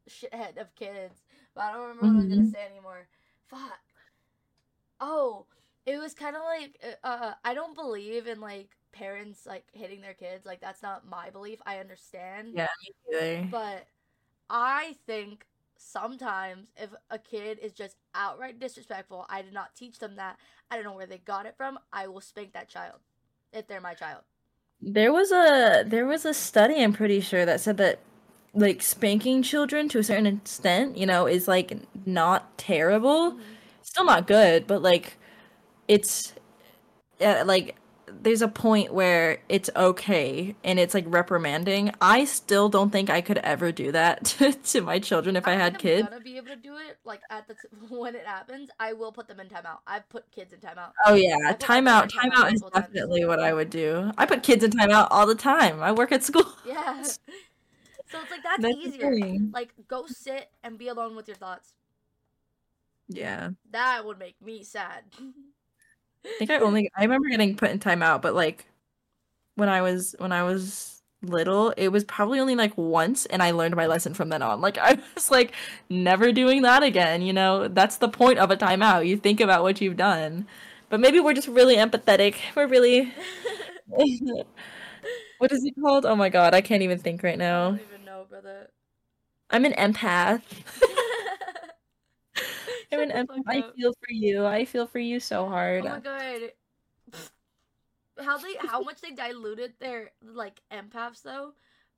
shithead of kids, but I don't remember what I was gonna Mhm. say anymore. Fuck. Oh, it was kind of like uh, uh, I don't believe in like parents like hitting their kids. Like that's not my belief. I understand. Yeah, either. But I think sometimes if a kid is just outright disrespectful, I did not teach them that. I don't know where they got it from. I will spank that child if they're my child. There was a there was a study I'm pretty sure that said that like spanking children to a certain extent, you know, is like not terrible. Still not good, but like it's uh, like there's a point where it's okay and it's like reprimanding. I still don't think I could ever do that to, to my children if I, think had I'm kids. gonna be able to do it. Like at the t- when it happens, I will put them in timeout. I've put kids in timeout. Oh yeah, I timeout. timeout is multiple times. definitely what I would do. I put kids in timeout all the time. I work at school. Yeah. So it's like that's, That's easier. Like go sit and be alone with your thoughts. Yeah. That would make me sad. I think I only I remember getting put in timeout, but like when I was when I was little, it was probably only like once, and I learned my lesson from then on. Like I was like, never doing that again. You know, that's the point of a timeout. You think about what you've done. But maybe we're just really empathetic. We're really. what is it called? Oh my god, I can't even think right now. Know, brother. I'm an empath. I'm an empath. I feel for you. I feel for you so hard. Oh my god. How they how much they diluted their like empaths though,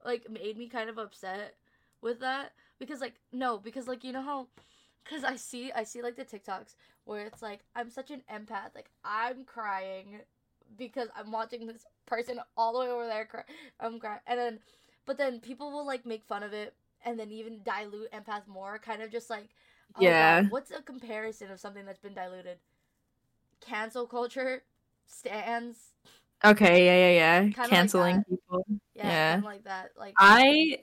like made me kind of upset with that because like no because like you know how because I see I see like the TikToks where it's like I'm such an empath like I'm crying because I'm watching this person all the way over there cry um, I'm crying and then but then people will like make fun of it and then even dilute empath more kind of just like oh Yeah. God, what's a comparison of something that's been diluted cancel culture stands Okay, yeah, yeah, yeah. like Canceling that. people. yeah, Yeah. like that like I.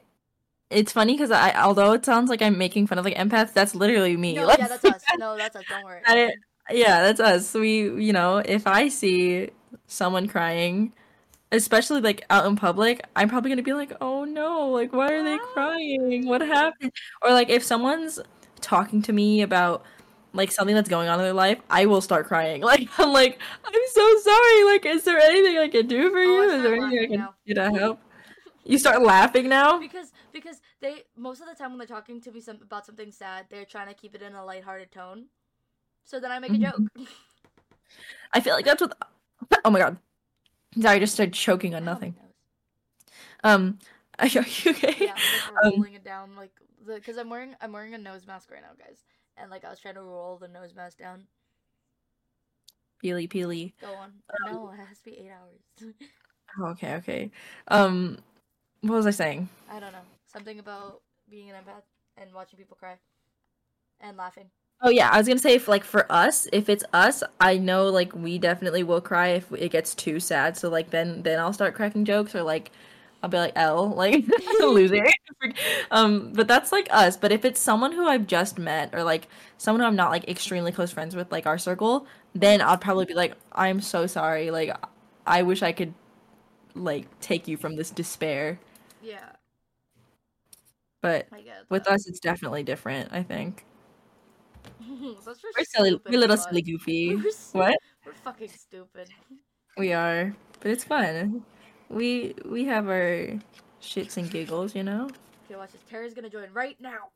It's funny because I, although it sounds like I'm making fun of like empaths, that's literally me. no Like, yeah that's us no that's us don't worry yeah, that's us. We, you know, if I see someone crying, especially like out in public, I'm probably gonna be like, "Oh no, like why are they crying? What happened?" Or like if someone's talking to me about like something that's going on in their life, I will start crying. Like I'm like, "I'm so sorry. Like, is there anything I can do for Oh, you? Is there anything I can now. do to help?" You start laughing now? because because they most of the time when they're talking to me some, about something sad they're trying to keep it in a lighthearted tone so then i make a Mhm. joke I feel like that's what Oh my god. Sorry, I just started choking on nothing. Um, are you okay? yeah I'm like Um, rolling it down like the because i'm wearing i'm wearing a nose mask right now guys and like i was trying to roll the nose mask down Peely peely. go on no it has to be eight hours Oh, okay, okay. Um, what was I saying? i don't know something about being an empath and watching people cry and laughing Oh yeah, I was gonna say if like for us, if it's us, I know like we definitely will cry if it gets too sad. So like then then I'll start cracking jokes or like I'll be like L like loser. um, but that's like us. But if it's someone who I've just met or like someone who I'm not like extremely close friends with, like our circle, then I'll probably be like, I'm so sorry. Like I wish I could like take you from this despair. yeah But with us, it's definitely different. I think Such we're silly, we're little silly goofy. We're s- What? we're fucking stupid We are, but it's fun. We we have our shits and giggles, you know. Okay, watch this. Tara's gonna join right now.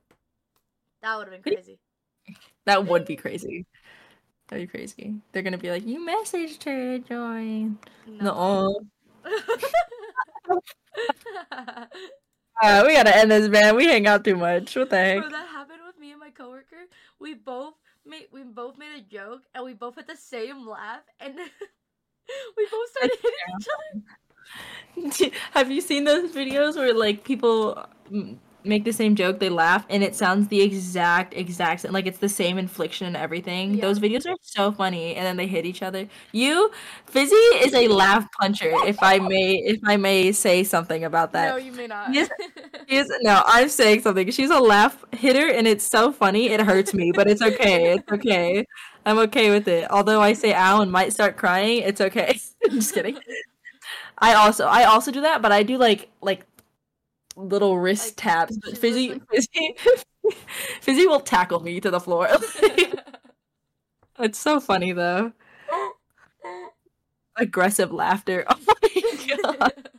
That would have been crazy. That would be crazy. That'd be crazy. They're gonna be like, "You messaged her to join." No, uh, we gotta end this, man. We hang out too much. What the heck? Me and my coworker. We both made we both made a joke and we both had the same laugh and we both started hitting each other. have you seen those videos where like people mm, make the same joke, they laugh, and it sounds the exact exact same, like it's the same infliction and everything. Yeah. Those videos are so funny, and then they hit each other. You, Fizzy, is a laugh puncher. If I may, if I may say something about that. No, you may not. Yes. No, I'm saying something. She's a laugh hitter, and it's so funny. It hurts me, but it's okay. It's okay. I'm okay with it. Although I say ow and might start crying, it's okay. I'm Just kidding. I also I also do that, but I do like like little wrist Like, taps. But Fizzy, listening. Fizzy, Fizzy will tackle me to the floor. it's so funny though. Aggressive laughter. Oh my god.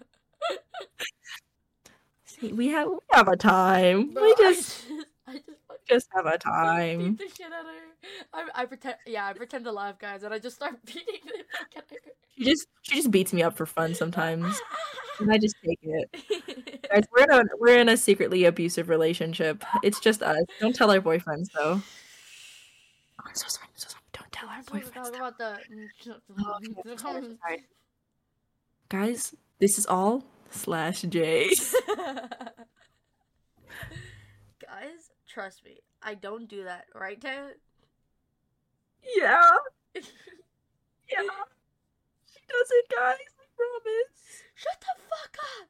See, we have we have a time. Bro, we just I just, I just fucking just have a beat time. the shit out of her. I, I pretend, yeah, I pretend to laugh, guys, and I just start beating the fuck out of her. She just she just beats me up for fun sometimes, and I just take it. Guys, we're in a we're in a secretly abusive relationship. It's just us. Don't tell our boyfriends though. Oh, I'm so sorry. I'm so sorry. Don't tell our I just want to boyfriends. talk about the. Mm, oh, okay, I'm sorry, I'm sorry. Guys, this is all slash J. Trust me, I don't do that, right, Taylor? yeah, yeah. She does it, guys. I promise. Shut the fuck up.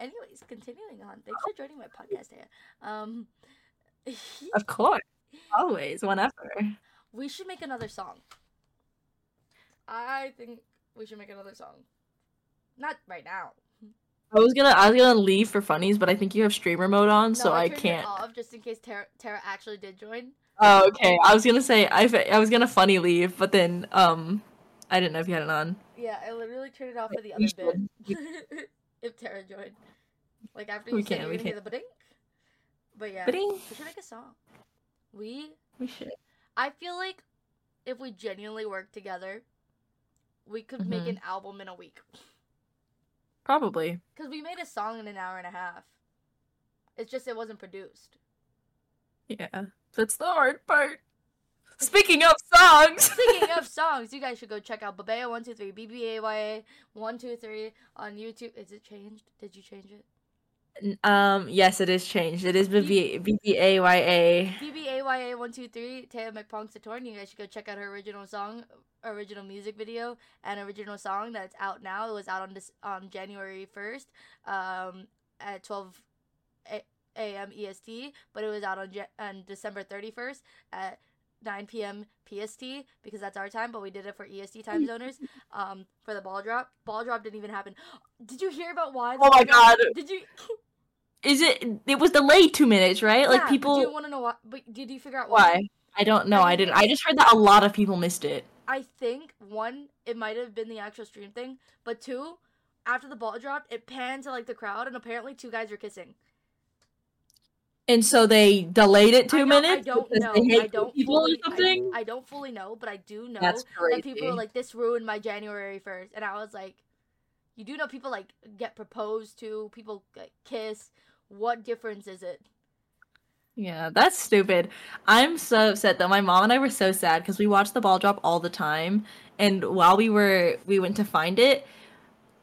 Anyways, continuing on. Thanks for joining my podcast, Taylor. Um, Of course, always, whenever. we should make another song. I think we should make another song. Not right now. I was gonna I was gonna leave for funnies, but I think you have streamer mode on, No, so I, can't. No, turned it can't. off just in case Tara, Tara actually did join. Oh, okay. I was gonna say I I was gonna funny leave, but then um, I didn't know if you had it on. Yeah, I literally turned it off for the We other bit. if Tara joined, like after We you said can't, you're we gonna hear the ba-ding. But yeah, Ba-ding. we should make a song. We, We should. I feel like, if we genuinely work together, we could make Mhm. an album in a week. Probably. Cause we made a song in an hour and a half. It's just it wasn't produced. Yeah. That's the hard part. Speaking of songs. Speaking of songs, you guys should go check out Babaya one two three B B A Y A one two three on YouTube. Is it changed? Did you change it? Um. Yes, it is changed. It is B B A Y A. B B A Y A one two three Taya McPong Satorn. You guys should go check out her original song, original music video, and original song that's out now. It was out on this on January first, um, at twelve a.m. EST, but it was out on, Je- on December thirty first at 9 p.m. PST because that's our time, but we did it for EST time zoners. Um, for the ball drop, ball drop didn't even happen. Did you hear about why? Oh my God. Did you? Is it? It was delayed two minutes, right? Yeah, like people. Do you want to know why? But did you figure out Why? I don't know. I I didn't. I just heard that a lot of people missed it. I think one, it might have been the actual stream thing, but two, after the ball dropped, it panned to like the crowd, and apparently two guys were kissing. And so they delayed it two I minutes I don't know. I don't people fully, or something. I, I don't fully know, but I do know That's that people are like, "This ruined my January 1st. and I was like, "You do know people like get proposed to, people like, kiss. What difference is it?" Yeah, that's stupid. I'm so upset that my mom and I were so sad because we watched the ball drop all the time, and while we were we went to find it,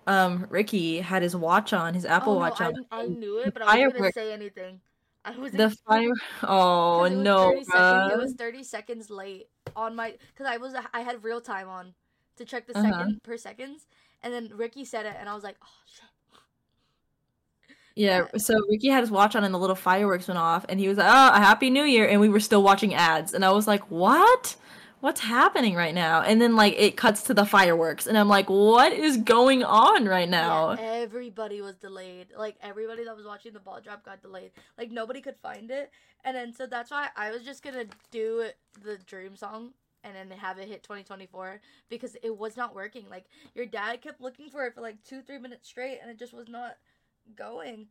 um, Ricky had his watch on, his Apple oh, Watch no, on. I, knew it, but I wasn't gonna say anything. I was The fire. Oh it no, 30 seconds, it was 30 seconds late on my because I was I had real time on to check the Uh-huh. second per seconds, and then Ricky said it, and I was like, oh shit. Yeah, so Ricky had his watch on and the little fireworks went off and he was like, "Oh, a happy new year." And we were still watching ads and I was like, "What? What's happening right now?" And then like it cuts to the fireworks and I'm like, "What is going on right now?" Yeah, everybody was delayed. Like everybody that was watching the ball drop got delayed. Like nobody could find it, and then so that's why I was just gonna do the dream song and then have it hit 2024 because it was not working. Like your dad kept looking for it for like two three minutes straight, and it just was not going.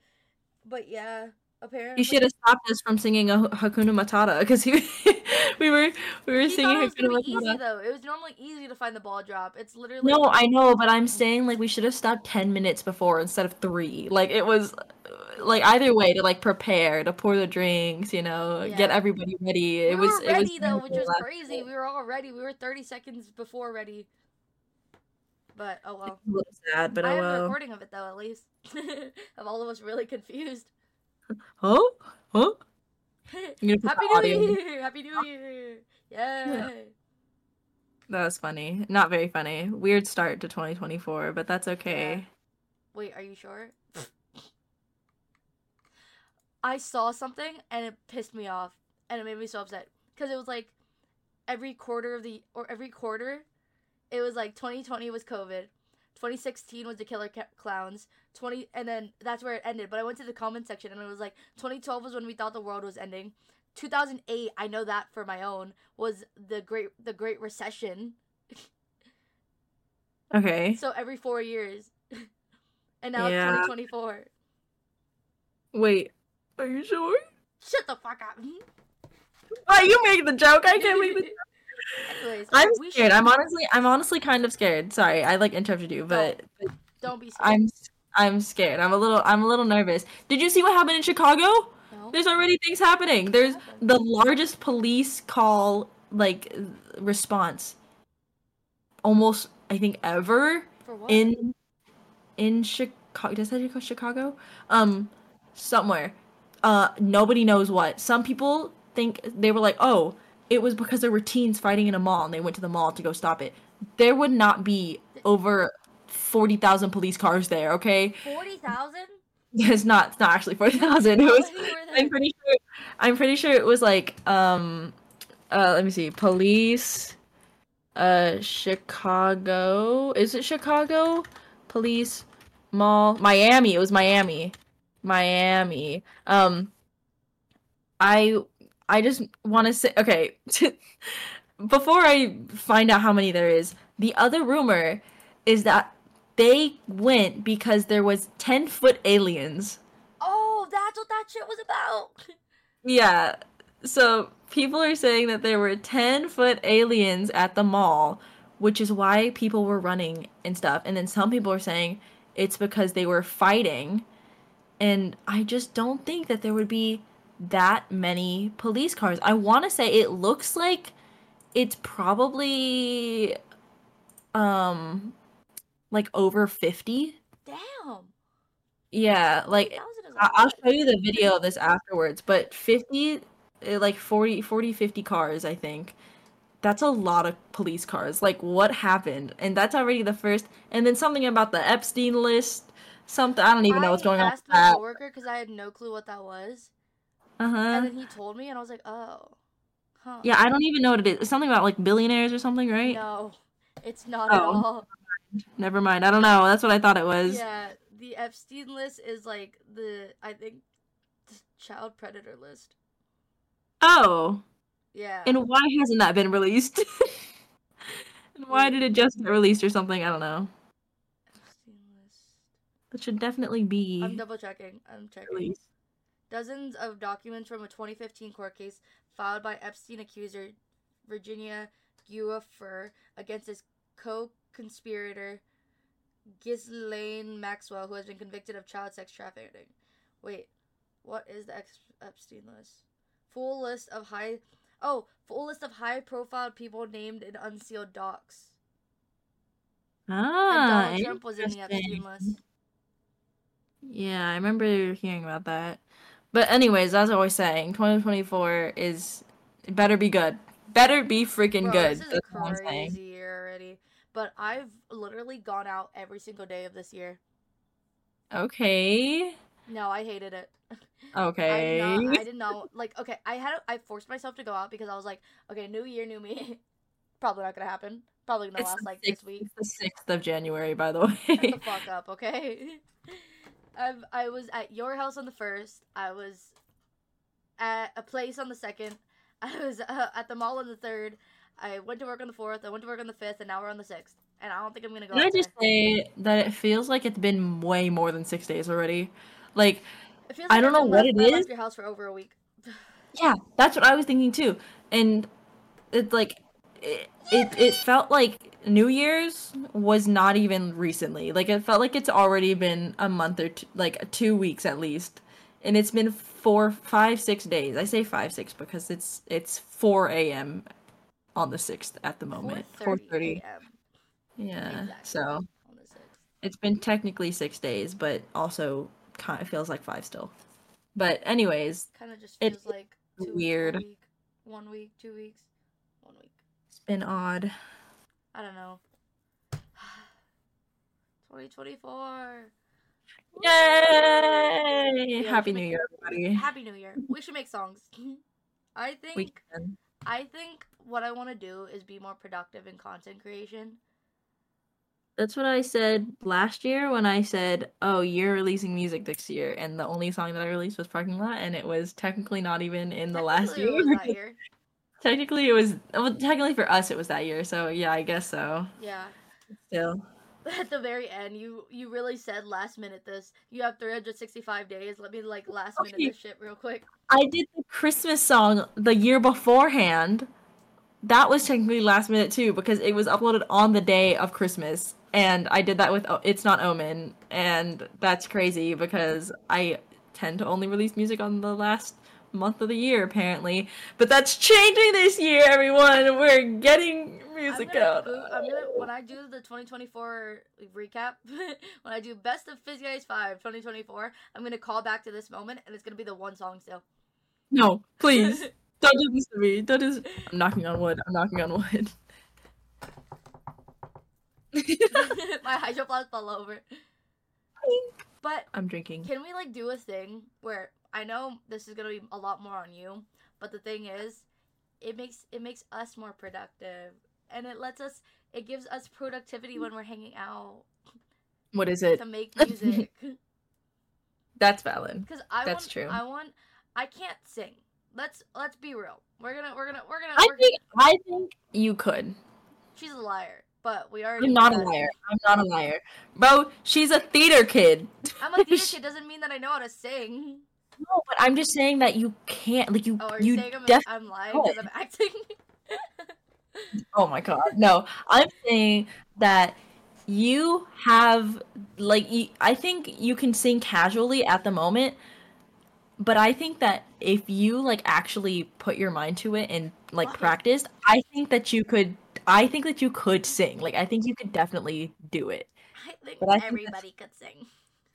But yeah, apparently you should have stopped us from singing a Hakuna Matata because we were we were He singing it was Hakuna gonna easy Matata. though. It was normally easy to find the ball drop. It's literally No, I know, but I'm saying like we should have stopped 10 minutes before instead of 3. Like it was uh, like either way to like prepare, to pour the drinks, you know, get everybody ready. we It was were it was ready though, which was crazy. We were all ready. We were 30 seconds before ready. But oh well. a little sad, but I oh have a recording of it though, at least. of all of us really confused. Huh? Huh? Happy New. Year! Happy New Year! Yay! That was funny. Not very funny. Weird start to 2024, but that's okay. Wait, are you sure? I saw something and it pissed me off and it made me so upset because it was like every quarter of the or every quarter it was like 2020 was covid 2016 was the killer clowns 20 and then that's where it ended but i went to the comment section and it was like 2012 was when we thought the world was ending 2008 i know that for my own was the great the great recession Okay. so every 4 years and now Yeah. it's 2024 Wait. Are you sure? shut the fuck up Oh, you make the joke. I can't make the Anyways, I'm scared. should- I'm honestly I'm honestly kind of scared. Sorry, I like interrupted you, but, but don't be scared. I'm I'm scared. I'm a little I'm a little nervous. Did you see what happened in Chicago? No? There's already things happening. There's the largest police call like response almost I think ever For what? in in Chicago. Does that say Chicago? Um, somewhere. Uh, nobody knows what. Some people think they were like, oh, it was because there were teens fighting in a mall, and they went to the mall to go stop it. There would not be over forty thousand police cars there. Okay, 40,000? it's not. It's not actually forty thousand. It was. How many were there? I'm pretty sure. I'm pretty sure it was like um, uh, let me see, police, uh, Chicago. Is it Chicago? Police, mall, Miami. It was Miami, Miami. Um, I I just want to say okay. before I find out how many there is, the other rumor is that they went because there was ten foot aliens. Oh, that's what that shit was about. Yeah. So people are saying that there were 10 foot aliens at the mall, which is why people were running and stuff. And then some people are saying it's because they were fighting. And I just don't think that there would be that many police cars. I want to say it looks like it's probably um like over 50. Damn. Yeah, like 50,000 is a I- I'll show you the video of this afterwards, but 50 uh, like 40 40 50 cars, I think. That's a lot of police cars. Like what happened? And that's already the first and then something about the Epstein list. Something I don't even know what's going on. I asked my coworker because I had no clue what that was, Uh-huh. and then he told me, and I was like, "Oh, huh." Yeah, I don't even know what it is. It's something about like billionaires or something, right? No, it's not at Oh. all. Never mind. I don't know. That's what I thought it was. Yeah, the Epstein list is like the I think the child predator list. Oh. Yeah. And why hasn't that been released? and why did it just get released or something? I don't know. Epstein list. That should definitely be I'm double checking. I'm checking. released. Dozens of documents from a 2015 court case filed by Epstein accuser Virginia Giuffre against his co-conspirator Ghislaine Maxwell, who has been convicted of child sex trafficking. Wait, what is the Epstein list? Full list of high. Oh, full list of high-profile people named in unsealed docs. And Ah, Donald Trump was in the Epstein list. Yeah, I remember hearing about that. But anyways, as I was saying, 2024 is it better be good. Better be freaking Bro, good. this is That's a what I'm saying. crazy year already. But I've literally gone out every single day of this year. Okay. No, I hated it. Okay. I not. I did not like. Okay, I had. I forced myself to go out because I was like, okay, new year, new me. Probably not gonna happen. Probably gonna It's last like sixth- this week. It's the 6th of January, by the Shut way. the fuck up, okay? I've, I was at your house on the first. I was at a place on the second. I was uh, at the mall on the third. I went to work on the fourth. I went to work on the fifth, and now we're on the sixth. And I don't think I'm gonna go. Can I just today. say that it feels like it's been way more than six days already? Like, It feels I don't know what left, it I left your house for over a week. yeah, that's what I was thinking too. And it's like, it, it, it felt like New Year's was not even recently. Like, it felt like it's already been a month or two, like two weeks at least. And it's been four, five, six days. I say five, six because it's it's 4 a.m. on the 6th at the moment. 4:30 4:30. Yeah. Exactly. So on the sixth. it's been technically six days, but also kind of feels like five still. But anyways, Kind of just It- feels like two weird. Weeks, one week, one week, two weeks, one week. it's been odd. I don't know. 2024. Yay! we Happy New Year, everybody. Happy New Year. We should make songs. I think We can. I think what I want to do is be more productive in content creation. That's what I said last year when I said, "Oh, you're releasing music this year," and the only song that I released was "Parking Lot," and it was technically not even in the last year. it was that year. technically, it was. Well, technically for us, it was that year. So yeah, I guess so. Yeah. Still, At the very end, you you really said last minute this. You have 365 days. Let me like last minute this shit real quick. I did the Christmas song the year beforehand. That was technically last minute too because it was uploaded on the day of Christmas, and I did that with O- "It's Not Omen," and that's crazy because I tend to only release music on the last month of the year apparently. But that's changing this year, everyone. We're getting music I'm gonna, out. I'm gonna when I do the 2024 recap, when I do best of Fizzy Ice 5 2024, I'm gonna call back to this moment, and it's gonna be the one song still. No, please don't do this to me. Don't do this. I'm knocking on wood. I'm knocking on wood. My hydro flask fell over. But I'm drinking. can we like do a thing where I know this is gonna be a lot more on you, but the thing is, it makes it makes us more productive, and it lets us. It gives us productivity when we're hanging out. What is it? to make music. That's valid. Because I That's want, true. I want, I can't sing. Let's let's be real. We're gonna we're gonna we're gonna. I we're, think I think you could. she's a liar, but we already. I'm not a liar. I'm not a liar. Bro, she's a theater kid. I'm a theater kid. Doesn't mean that I know how to sing. No, but I'm just saying that you can't like you Oh, you, you saying I'm, def- I'm lying because I'm acting? Oh my god. No, I'm saying that you have like you, I think you can sing casually at the moment, but I think that if you like actually put your mind to it and like Right. practiced, I think that you could I think that you could sing. Like I think you could definitely do it. I think I think everybody could sing.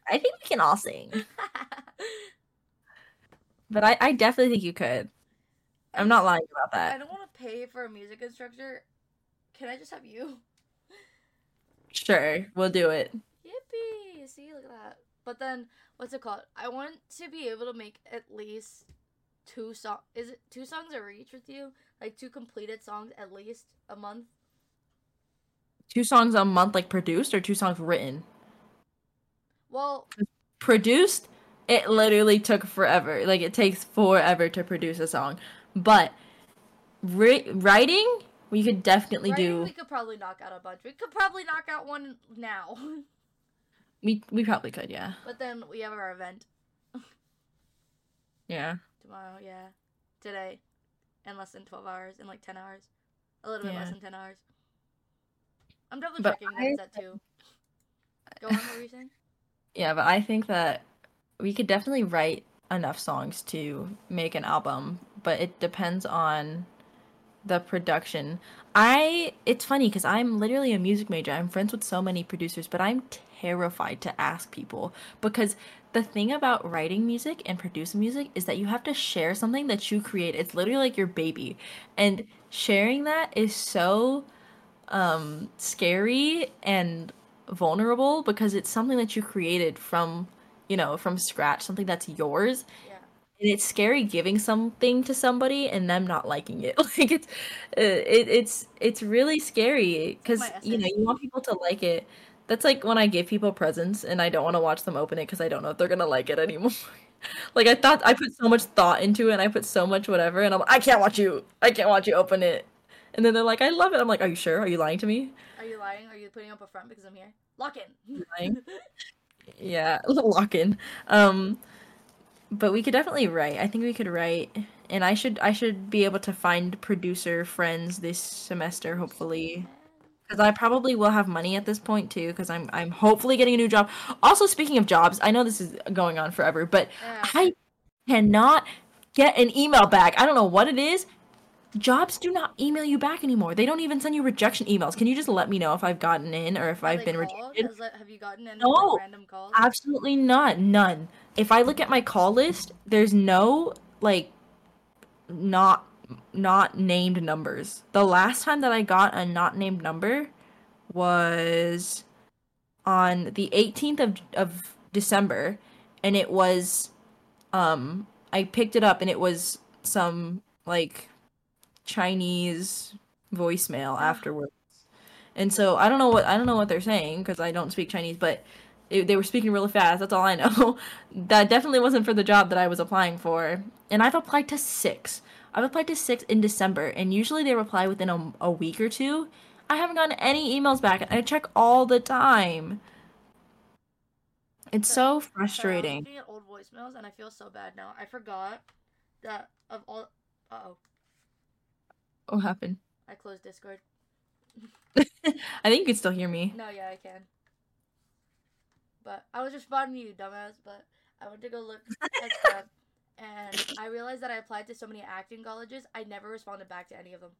I think we can all sing. But I, I definitely think you could. I'm not lying about that. I don't want to pay for a music instructor. Can I just have you? Sure, we'll do it. Yippee! See, look at that. But then, what's it called? I want to be able to make at least two song. Is it two songs a reach with you? Like two completed songs at least a month. Two songs a month like produced or two songs written? Well, produced it literally took forever like it takes forever to produce a song but ri- writing we could definitely writing, do we could probably knock out a bunch. We could probably knock out one now. we we probably could yeah but then we have our event yeah tomorrow. Yeah, today, in less than twelve hours. In like ten hours, a little bit less than ten hours. I'm definitely But checking I- things at two. Go on, what were you saying? yeah but i think that we could definitely write enough songs to make an album but it depends on the production. I it's funny because i'm literally a music major. I'm friends with so many producers but i'm terrified to ask people because the thing about writing music and producing music is that you have to share something that you create. It's literally like your baby. And sharing that is so um scary and vulnerable because it's something that you created from you know from scratch something that's yours Yeah. and it's scary giving something to somebody and them not liking it like it's uh, it, it's it's really scary because you know you want people to like it that's like when i give people presents and i don't want to watch them open it because i don't know if they're gonna like it anymore like i thought i put so much thought into it and i put so much whatever and i'm i can't watch you i can't watch you open it and then they're like i love it i'm like are you sure are you lying to me Are you lying? Are you putting up a front because I'm here? Lock in. lying. yeah a little lock in um but we could definitely write. I think we could write and i should i should be able to find producer friends this semester hopefully. Because i probably will have money at this point too because i'm i'm hopefully getting a new job. Also speaking of jobs i know this is going on forever but Yeah. i cannot get an email back. I don't know what it is jobs do not email you back anymore they don't even send you rejection emails can you just let me know if i've gotten in or if i've been called? rejected that- have you gotten any No. like, random calls? Absolutely not. None. If I look at my call list, there's no like not not named numbers. The last time that I got a not named number was on the 18th of of December and it was um I picked it up and it was some like Chinese voicemail afterwards. And so I don't know what I don't know what they're saying because I don't speak Chinese, but it, they were speaking really fast. That's all I know. that definitely wasn't for the job that I was applying for. And I've applied to six. I've applied to six in December, and usually they reply within a, a week or two. I haven't gotten any emails back. and I check all the time. It's so Sorry, I was frustrating. looking at old voicemails and I feel so bad now. I forgot that of all. Uh oh, What happened? I closed Discord. I think you can still hear me. No, yeah, I can. But I was responding to you, dumbass. But I went to go look at stuff, and I realized that I applied to so many acting colleges. I never responded back to any of them.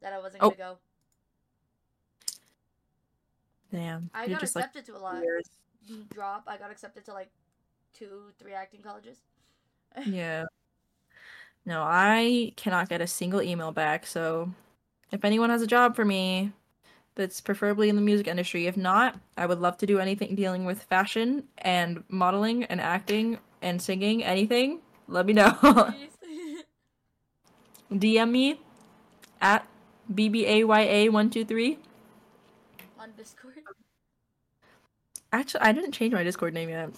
That I wasn't Oh. gonna go. Damn. I got just like accepted to a lot. Drop. I got accepted to like two, three acting colleges. Yeah. No, I cannot get a single email back. So if anyone has a job for me that's preferably in the music industry, if not, I would love to do anything dealing with fashion and modeling and acting and singing, anything. Let me know. DM me at BBAYA123. On Discord. Actually, I didn't change my Discord name yet.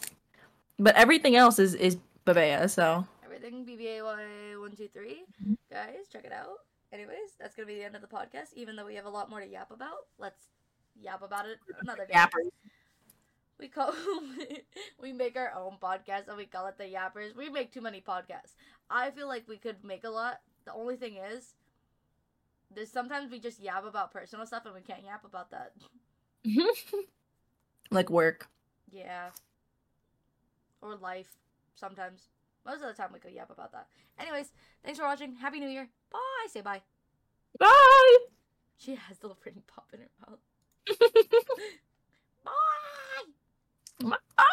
But everything else is is Babea, so Everything BBAY one two three. Mm-hmm. Guys, check it out. Anyways, that's gonna be the end of the podcast. Even though we have a lot more to yap about, let's yap about it another day. Yappers. We call we make our own podcast and we call it the Yappers. We make too many podcasts. I feel like we could make a lot. The only thing is, there's sometimes we just yap about personal stuff and we can't yap about that. like work. Yeah. Or life. Sometimes. Most of the time we go yap about that. Anyways, thanks for watching. Happy New Year. Bye. Say bye. Bye. She has the little pretty pop in her mouth. bye. Bye.